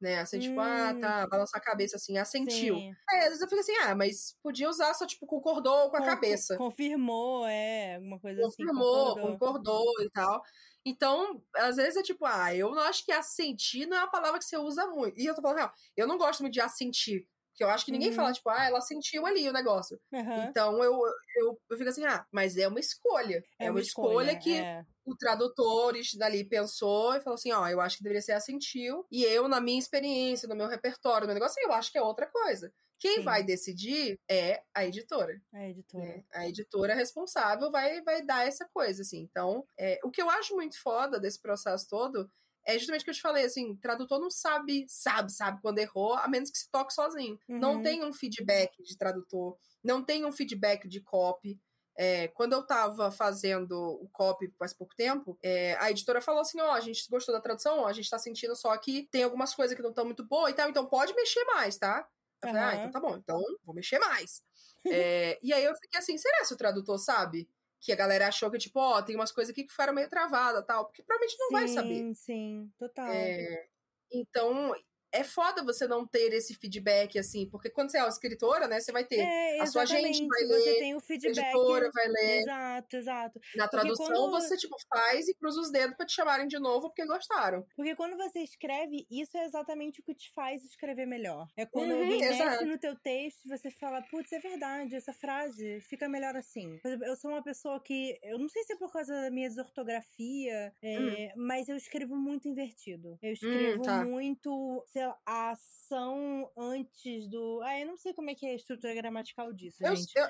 né? Assim, hum. tipo, ah, tá, hum. balançar a cabeça assim, assentiu. Sim. Aí, às vezes eu fico assim, ah, mas podia usar só, tipo, concordou com a cabeça. Confirmou, é, alguma coisa confirmou, assim. Confirmou, concordou e tal. Então, às vezes é tipo, ah, eu não acho que assentir não é uma palavra que você usa muito. E eu tô falando, real, eu não gosto muito de assentir. Porque eu acho que ninguém uhum. fala, tipo, ah, ela sentiu ali o negócio. Uhum. Então eu, eu, eu fico assim, ah, mas é uma escolha. É, é uma, escolha, escolha que é. o tradutor ali pensou e falou assim: ó, eu acho que deveria ser assentiu. E eu, na minha experiência, no meu repertório, no meu negócio, eu acho que é outra coisa. Quem Sim. vai decidir é a editora. A editora. Né? A editora responsável vai, vai dar essa coisa, assim. Então, é, o que eu acho muito foda desse processo todo é justamente o que eu te falei, assim, tradutor não sabe, sabe, sabe quando errou, a menos que se toque sozinho. Uhum. Não tem um feedback de tradutor, não tem um feedback de copy. É, quando eu tava fazendo o copy faz pouco tempo, é, a editora falou assim: ó, oh, a gente gostou da tradução, ó, a gente tá sentindo só que tem algumas coisas que não estão muito boas e tal, então pode mexer mais, tá? Eu falei, ah, então tá bom, então vou mexer mais. é, e aí eu fiquei assim, será que o tradutor sabe? Que a galera achou que, tipo, ó, oh, tem umas coisas aqui que ficaram meio travadas tal, porque provavelmente não sim, vai saber. Sim, sim, total. É, então, é foda você não ter esse feedback, assim, porque quando você é uma escritora, né, você vai ter. É, a sua gente vai ler, você tem o feedback. a editora vai ler. Exato, exato. Na tradução, quando... você, tipo, faz e cruza os dedos pra te chamarem de novo porque gostaram. Porque quando você escreve, isso é exatamente o que te faz escrever melhor. É quando uhum, alguém mexe no teu texto e você fala, putz, é verdade, essa frase fica melhor assim. Eu sou uma pessoa que, eu não sei se é por causa da minha desortografia, é, hum. mas eu escrevo muito invertido. Eu hum, escrevo hum, tá. muito, sei lá, a ação antes do. Ah, eu não sei como é que é a estrutura gramatical disso, eu, gente. Eu,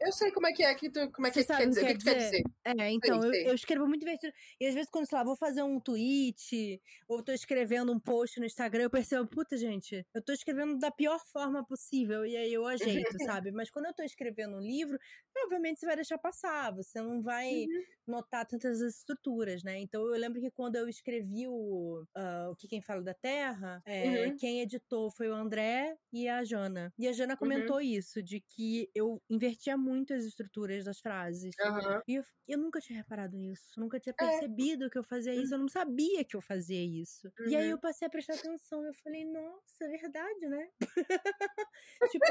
eu sei como é que é que tu, como é que, que quer dizer, que, que quer dizer. É, então, sei, eu, sei. eu, escrevo muito invertido. E às vezes, quando, sei lá, vou fazer um tweet, ou tô escrevendo um post no Instagram, eu percebo, puta, gente, eu tô escrevendo da pior forma possível, e aí eu ajeito, *laughs* sabe? Mas quando eu tô escrevendo um livro, obviamente você vai deixar passar, você não vai uhum. Notar tantas estruturas, né? Então eu lembro que quando eu escrevi o, uh, o Que Quem Fala da Terra, é, uhum. quem editou foi o André e a Jana. E a Jana comentou uhum. isso, de que eu invertia muito as estruturas das frases. Uhum. E eu, eu, nunca tinha reparado nisso. Nunca tinha é. percebido é. que eu fazia isso. Eu não sabia que eu fazia isso. Uhum. E aí uhum. eu passei a prestar atenção. Eu falei, nossa, é verdade, né? *laughs* tipo,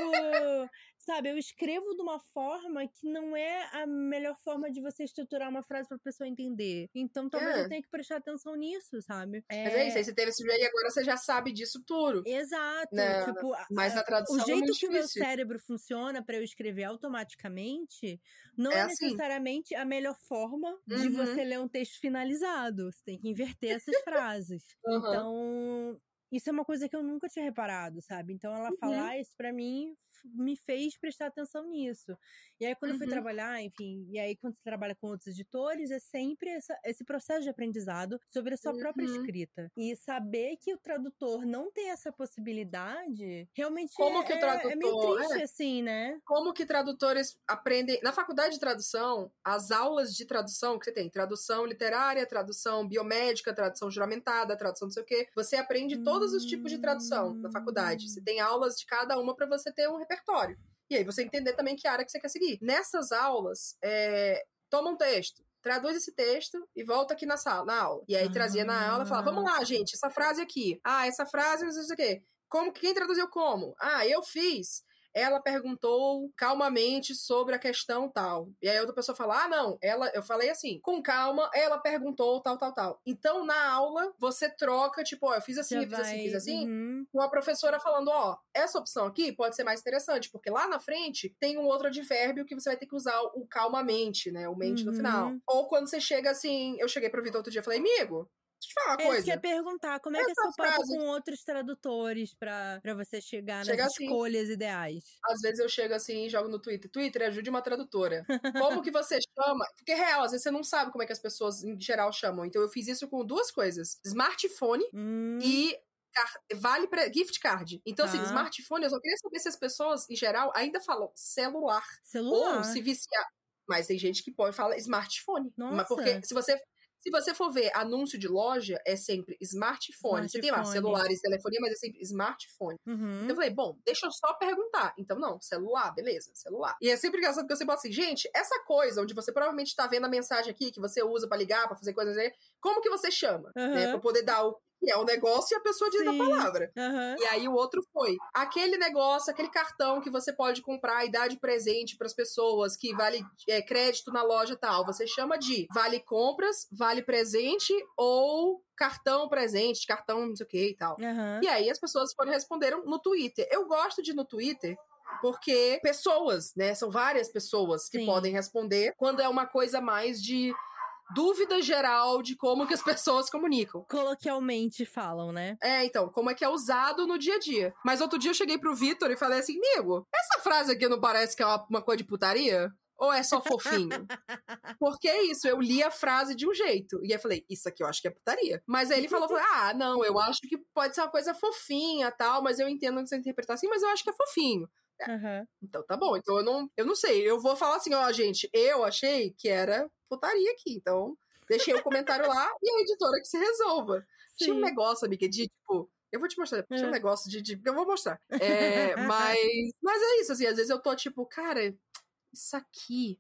sabe, eu escrevo de uma forma que não é a melhor forma de você estruturar uma frase pra pessoa entender. Então talvez é. eu tenha que prestar atenção nisso, sabe? É... Mas é isso, aí você teve esse e agora você já sabe disso tudo. Exato. Né? Tipo, Mas na tradução o é jeito é que o meu cérebro funciona para eu escrever automaticamente não é, é assim. necessariamente a melhor forma uhum. de você ler um texto finalizado. Você tem que inverter essas frases. Uhum. Então, isso é uma coisa que eu nunca tinha reparado, sabe? Então ela uhum. falar isso para mim me fez prestar atenção nisso. E aí, quando uhum. eu fui uhum. trabalhar, enfim, e aí, quando você trabalha com outros editores, é sempre essa, esse processo de aprendizado sobre a sua uhum. própria escrita. E saber que o tradutor não tem essa possibilidade, realmente Como é, que o tradutor, é meio triste, é? assim, né? Como que tradutores aprendem. Na faculdade de tradução, as aulas de tradução que você tem, tradução literária, tradução biomédica, tradução juramentada, tradução não sei o quê, você aprende hum... todos os tipos de tradução na faculdade. Você tem aulas de cada uma para você ter um repertório. E aí você entender também que área que você quer seguir. Nessas aulas, é, toma um texto, traduz esse texto e volta aqui na sala, na aula. E aí trazia na aula e falava, vamos lá, gente, essa frase aqui. Ah, essa frase, não sei o quê. Como, quem traduziu como? Ah, eu fiz ela perguntou calmamente sobre a questão tal. E aí outra pessoa fala: "Ah, não, ela, eu falei assim, com calma, ela perguntou tal, tal, tal". Então na aula você troca, tipo, ó, eu fiz assim, Já fiz assim, vai. assim, fiz assim, uhum. com a professora falando, ó, essa opção aqui pode ser mais interessante, porque lá na frente tem um outro advérbio que você vai ter que usar o calmamente, né, o mente uhum. no final. Uhum. Ou quando você chega assim, eu cheguei pro Vitor outro dia e falei: "Amigo, Deixa eu te falar uma coisa. Eu queria perguntar, como é que é seu papo frase... com outros tradutores pra, pra você chegar Chega nas assim. escolhas ideais? Às vezes eu chego assim e jogo no Twitter. Twitter, ajude uma tradutora. como que você chama? Porque é real, às vezes você não sabe como é que as pessoas em geral chamam. Então eu fiz isso com duas coisas. Smartphone hum. e vale para gift card. Então, assim, ah. smartphone, eu só queria saber se as pessoas, em geral, ainda falam celular. Celular. Ou se viciar. Mas tem gente que pode falar smartphone. Nossa. Porque se você se você for ver anúncio de loja, é sempre smartphone. smartphone. Você tem lá celulares, telefonia, mas é sempre smartphone. Uhum. Então eu falei, bom, deixa eu só perguntar. Então, não, celular, beleza, celular. E é sempre engraçado que você fala assim, gente, essa coisa onde você provavelmente tá vendo a mensagem aqui que você usa para ligar, para fazer coisas aí, como que você chama? Uhum. Né, pra poder dar o que é o negócio e a pessoa diz Sim. a palavra. Uhum. E aí o outro foi aquele negócio, aquele cartão que você pode comprar e dar de presente para as pessoas, que vale é, crédito na loja tal. Você chama de vale compras, vale presente ou cartão presente, cartão não sei o que e tal. Uhum. E aí as pessoas foram responderam no Twitter. Eu gosto de no Twitter porque pessoas, né? São várias pessoas que Sim. podem responder quando é uma coisa mais de dúvida geral de como que as pessoas comunicam. Coloquialmente falam, né? É, então, como é que é usado no dia a dia. Mas outro dia eu cheguei pro Vitor e falei assim, amigo, essa frase aqui não parece que é uma, uma coisa de putaria? Ou é só fofinho? *laughs* Porque é isso, eu li a frase de um jeito. E aí eu falei, isso aqui eu acho que é putaria. Mas aí ele falou, ah, não, eu acho que pode ser uma coisa fofinha tal, mas eu entendo que você interpretar assim, mas eu acho que é fofinho. Uhum. Então tá bom. Então eu não, eu não sei. Eu vou falar assim, ó, gente, eu achei que era putaria aqui. Então, deixei o comentário lá e a editora que se resolva. Sim. Tinha um negócio, amiga, de tipo. Eu vou te mostrar. Tinha um negócio de, de. Eu vou mostrar. É, *laughs* mas. Mas é isso, assim. Às vezes eu tô tipo, cara, isso aqui.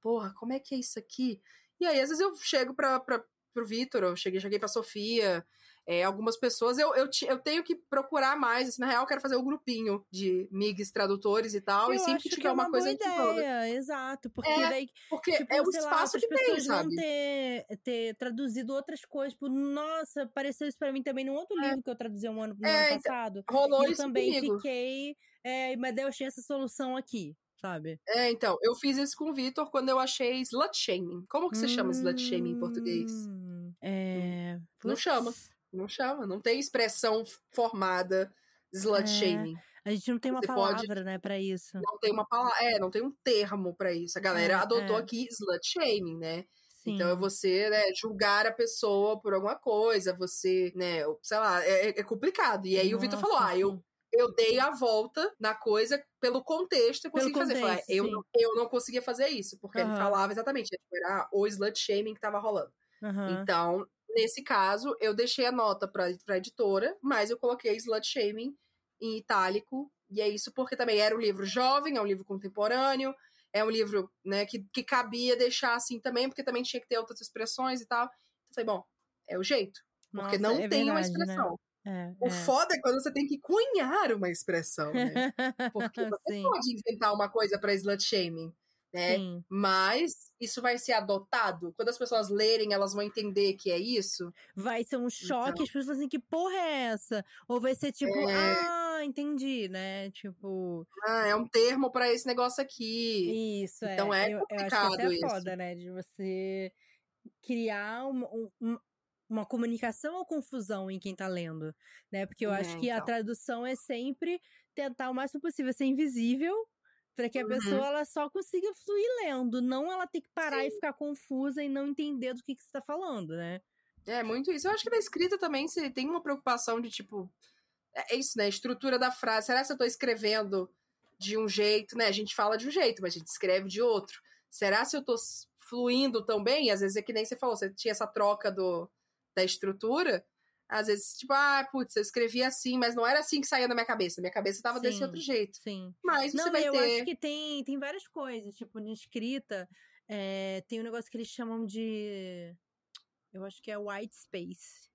Porra, como é que é isso aqui? E aí, às vezes eu chego pra, pra, pro Vitor, eu cheguei, cheguei pra Sofia, é, algumas pessoas eu, eu, eu, tenho que procurar mais. Assim, na real, eu quero fazer um grupinho de MIGs tradutores e tal. Eu e sempre que tiver é uma, uma coisa ideia, exato. Porque é, daí. Porque tipo, é o espaço lá, que as pessoas vão ter, ter traduzido outras coisas. Tipo, nossa, apareceu isso pra mim também num outro é. livro que eu traduzi um ano, no é, ano então, passado. Rolou isso eu também comigo. fiquei. É, mas daí eu achei essa solução aqui sabe? É, então, eu fiz isso com o Vitor quando eu achei slut shaming. Como que se hum, chama slut shaming em português? Hum, é. Não chama. Não chama, não tem expressão formada slut é, shaming. A gente não tem uma Você palavra, pode... né, para isso. Não tem uma palavra, é, não tem um termo para isso. A galera é, adotou é. aqui slut shaming, né? Sim. Então é você, né, julgar a pessoa por alguma coisa, você, né, sei lá, é, é complicado. E aí Nossa, o Vitor falou: "Ah, eu eu dei a volta na coisa pelo contexto e consegui fazer. Falar, eu, não, eu não conseguia fazer isso, porque uhum. ele falava exatamente, tipo, era o slut shaming que tava rolando. Uhum. Então, Nesse caso, eu deixei a nota para a editora, mas eu coloquei Slut Shaming em itálico. E é isso porque também era um livro jovem, é um livro contemporâneo, é um livro né, que, que cabia deixar assim também, porque também tinha que ter outras expressões e tal. Então, falei, bom, é o jeito. Porque Nossa, não é tem verdade, uma né? expressão. Né? É, o é. foda é quando você tem que cunhar uma expressão, né? *laughs* Porque você pode inventar uma coisa para slut shaming né? Sim. Mas isso vai ser adotado? Quando as pessoas lerem, elas vão entender que é isso? Vai ser um choque, então... as pessoas assim, que porra é essa? Ou vai ser tipo, é... ah, entendi, né? Tipo. Ah, é um termo para esse negócio aqui. Isso, é. Então é eu, complicado eu que é isso. foda, né? De você criar uma, um, uma comunicação ou confusão em quem tá lendo, né? Porque eu é, acho que então. a tradução é sempre tentar o máximo possível ser invisível para que a uhum. pessoa ela só consiga fluir lendo, não ela ter que parar Sim. e ficar confusa e não entender do que, que você tá falando, né? É, muito isso. Eu acho que na escrita também você tem uma preocupação de, tipo, é, é isso, né? Estrutura da frase. Será que eu tô escrevendo de um jeito, né? A gente fala de um jeito, mas a gente escreve de outro. Será se eu tô fluindo tão bem? Às vezes é que nem você falou, você tinha essa troca do, da estrutura. Às vezes, tipo, ah, putz, eu escrevi assim, mas não era assim que saía da minha cabeça. Minha cabeça tava sim, desse outro jeito. Sim. Mas não, você vai eu ter... acho que tem, tem várias coisas. Tipo, na escrita, é, tem um negócio que eles chamam de... Eu acho que é white space.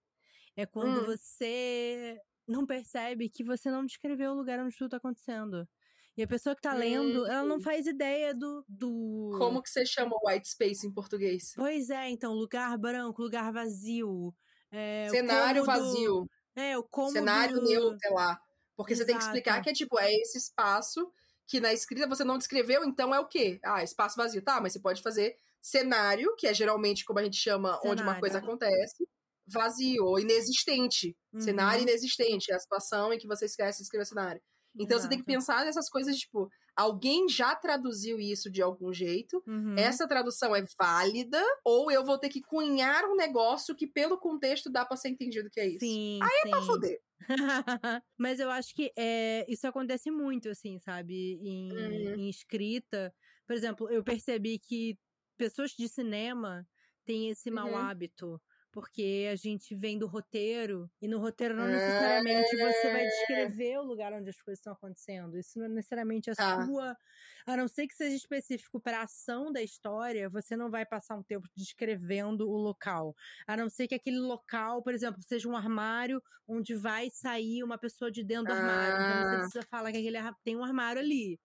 É quando hum. você não percebe que você não descreveu o lugar onde tudo tá acontecendo. E a pessoa que tá lendo, ela não hum. faz ideia do, do. Como que você chama white space em português? Pois é, então, lugar branco, lugar vazio. É, Cenário vazio. É, o cômodo... Cenário neutro, sei lá. Porque Exato. você tem que explicar que é tipo, é esse espaço que na escrita você não descreveu, então é o quê? Ah, espaço vazio. Tá, mas você pode fazer cenário, que é geralmente como a gente chama cenário. onde uma coisa acontece, vazio ou inexistente. Uhum. Cenário inexistente, é a situação em que você esquece de escrever cenário. Então Exato. você tem que pensar nessas coisas, tipo, alguém já traduziu isso de algum jeito, uhum. essa tradução é válida, ou eu vou ter que cunhar um negócio que, pelo contexto, dá pra ser entendido que é isso. Sim, Aí sim. é pra foder. *laughs* Mas eu acho que é, isso acontece muito, assim, sabe? Em, uhum. em escrita. Por exemplo, eu percebi que pessoas de cinema têm esse mau uhum. hábito porque a gente vem do roteiro, e no roteiro não necessariamente você vai é. descrever o lugar onde as coisas estão acontecendo. Isso não é necessariamente a ah. sua. A não ser que seja específico para a ação da história, você não vai passar um tempo descrevendo o local. A não ser que aquele local, por exemplo, seja um armário onde vai sair uma pessoa de dentro do armário. Então você ah. precisa falar que aquele tem um armário ali.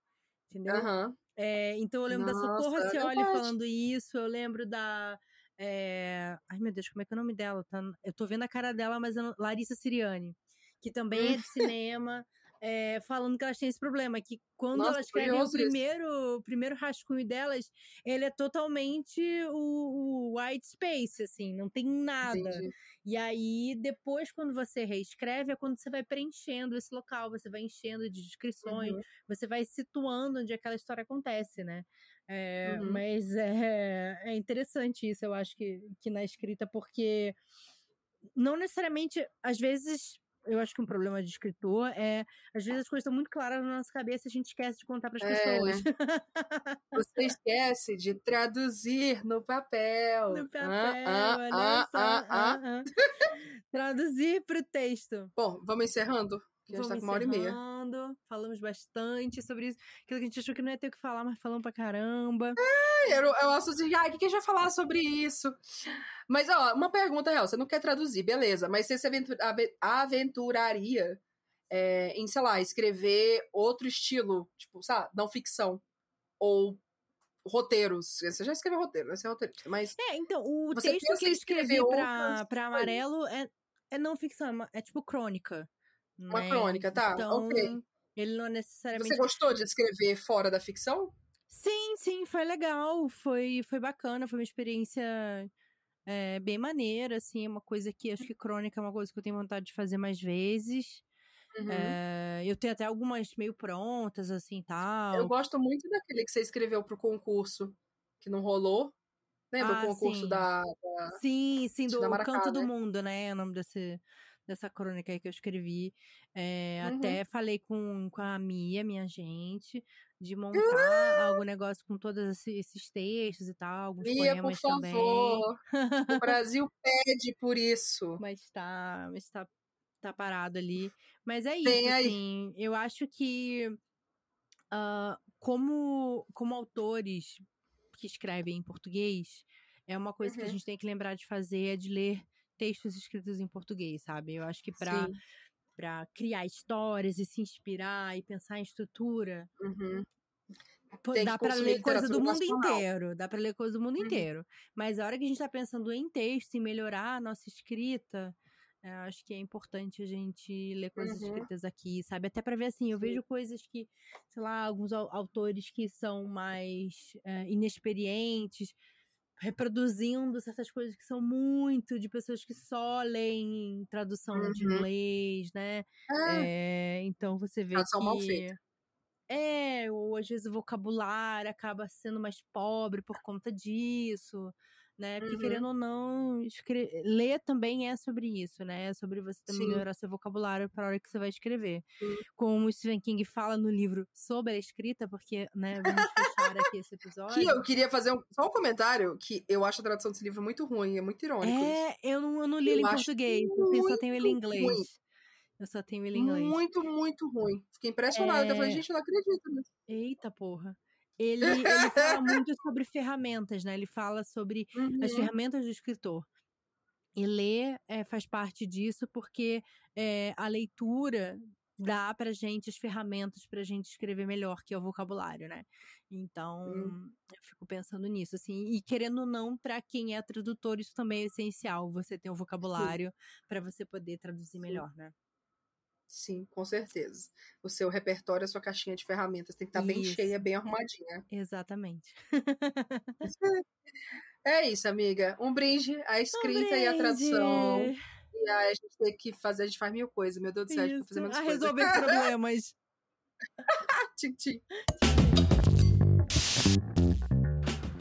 Entendeu? Uhum. É, então eu lembro Nossa, da Socorro Cioli falando isso, eu lembro da é... Ai, meu Deus, como é que é o nome dela? Tá... Eu tô vendo a cara dela, mas não... Larissa Siriani, que também é de *laughs* cinema, é... falando que elas têm esse problema, que quando Nossa, elas escrevem o primeiro, o primeiro rascunho delas, ele é totalmente o, o white space, assim, não tem nada. Entendi. E aí, depois, quando você reescreve, é quando você vai preenchendo esse local, você vai enchendo de descrições, uhum. você vai situando onde aquela história acontece, né? É, uhum. Mas é, é interessante isso, eu acho que, que na escrita, porque não necessariamente, às vezes, eu acho que um problema de escritor é, às vezes as coisas estão muito claras na nossa cabeça e a gente esquece de contar para as É. pessoas. *laughs* Você esquece de traduzir no papel. No papel, Ah, ah, olha ah, só. ah, ah. Traduzir pro texto. Bom, vamos encerrando? Que gente tá Vamos com uma hora e meia. Falamos bastante sobre isso. Aquilo que a gente achou que não ia ter o que falar, mas falamos pra caramba. Eu, eu acho assim, ai, o que, a gente vai falar sobre isso? Mas, ó, uma pergunta real. Você não quer traduzir, beleza. Mas você se aventu- ave- aventuraria é, em, sei lá, escrever outro estilo, tipo, sabe, não ficção. Ou roteiros. Você já escreveu roteiro, né? Você é roteirista. Mas É, então, o texto que eu escrevi pra, pra? Amarelo é, é não ficção, é é tipo crônica. Uma né? crônica, tá? Então, ok. ele não necessariamente Você gostou de escrever fora da ficção? Sim, sim, foi legal, foi, foi bacana, foi uma experiência é, bem maneira, assim, é uma coisa que acho que crônica é uma coisa que eu tenho vontade de fazer mais vezes. Uhum. É, eu tenho até algumas meio prontas, assim, tal. Eu gosto muito daquele que você escreveu pro concurso, que não rolou. Lembra Ah, o concurso sim. da. Sim, sim, do da Maracá, Canto do né? Mundo, né? É o nome desse, dessa crônica aí que eu escrevi. É, Uhum. Até falei com, com a Mia, minha gente, de montar Ah! algum negócio com todos esse- esses textos e tal, alguns Mia, por poemas também. favor. O Brasil pede por isso. *laughs* Mas tá, mas tá, tá parado ali. Mas é isso, aí. assim. Eu acho que ah, como, como autores que escrevem em português, é uma coisa que a Uhum. gente tem que lembrar de fazer, é de ler textos escritos em português, sabe? Eu acho que Sim. pra criar histórias e se inspirar e pensar em estrutura, Uhum. Dá consumir ler coisa do mundo nacional. inteiro, dá pra ler coisa do mundo Uhum. inteiro. Mas a hora que a gente tá pensando em texto, em melhorar a nossa escrita, eu acho que é importante a gente ler coisas Uhum. escritas aqui, sabe? Até pra ver assim, eu Sim. vejo coisas que, sei lá, alguns au- autores que são mais é, inexperientes, reproduzindo certas coisas que são muito de pessoas que só leem tradução de Uhum. inglês, né? É, É, então você vê Tradução mal que feita. é, ou às vezes o vocabulário acaba sendo mais pobre por conta disso, né? Porque Uhum. querendo ou não, escre- ler também é sobre isso, né? É sobre você também Sim. melhorar seu vocabulário para a hora que você vai escrever. Sim. Como o Stephen King fala no livro sobre a escrita, porque, né, vamos fechar aqui esse episódio. Que eu queria fazer um, só um comentário que eu acho a tradução desse livro muito ruim, é muito irônico isso. É, eu não, eu não li ele Eu em acho português, eu só tenho ele em inglês. ruim. Eu só tenho ele em inglês. Muito, muito ruim. Fiquei impressionada. Eu falei, É. gente, eu não acredito nisso. Eita porra. Ele, ele fala *laughs* muito sobre ferramentas, né? Ele fala sobre as Uhum. ferramentas do escritor. E ler eh, faz parte disso porque eh, a leitura dá pra gente as ferramentas pra gente escrever melhor, que é o vocabulário, né? Então, Hum. eu fico pensando nisso, assim. E querendo ou não, pra quem é tradutor, isso também é essencial. Você ter um vocabulário pra você poder traduzir melhor, né? Sim, com certeza. O seu repertório, a sua caixinha de ferramentas tem que estar bem Isso. cheia, bem arrumadinha. Exatamente. *laughs* É isso, amiga. Um brinde à escrita e à tradução. Brinde! E aí a gente tem que fazer, a gente faz mil coisas. Meu Deus do céu, a gente fazer Isso, muitas a coisas. resolver *laughs* problemas. Tchim, tchim.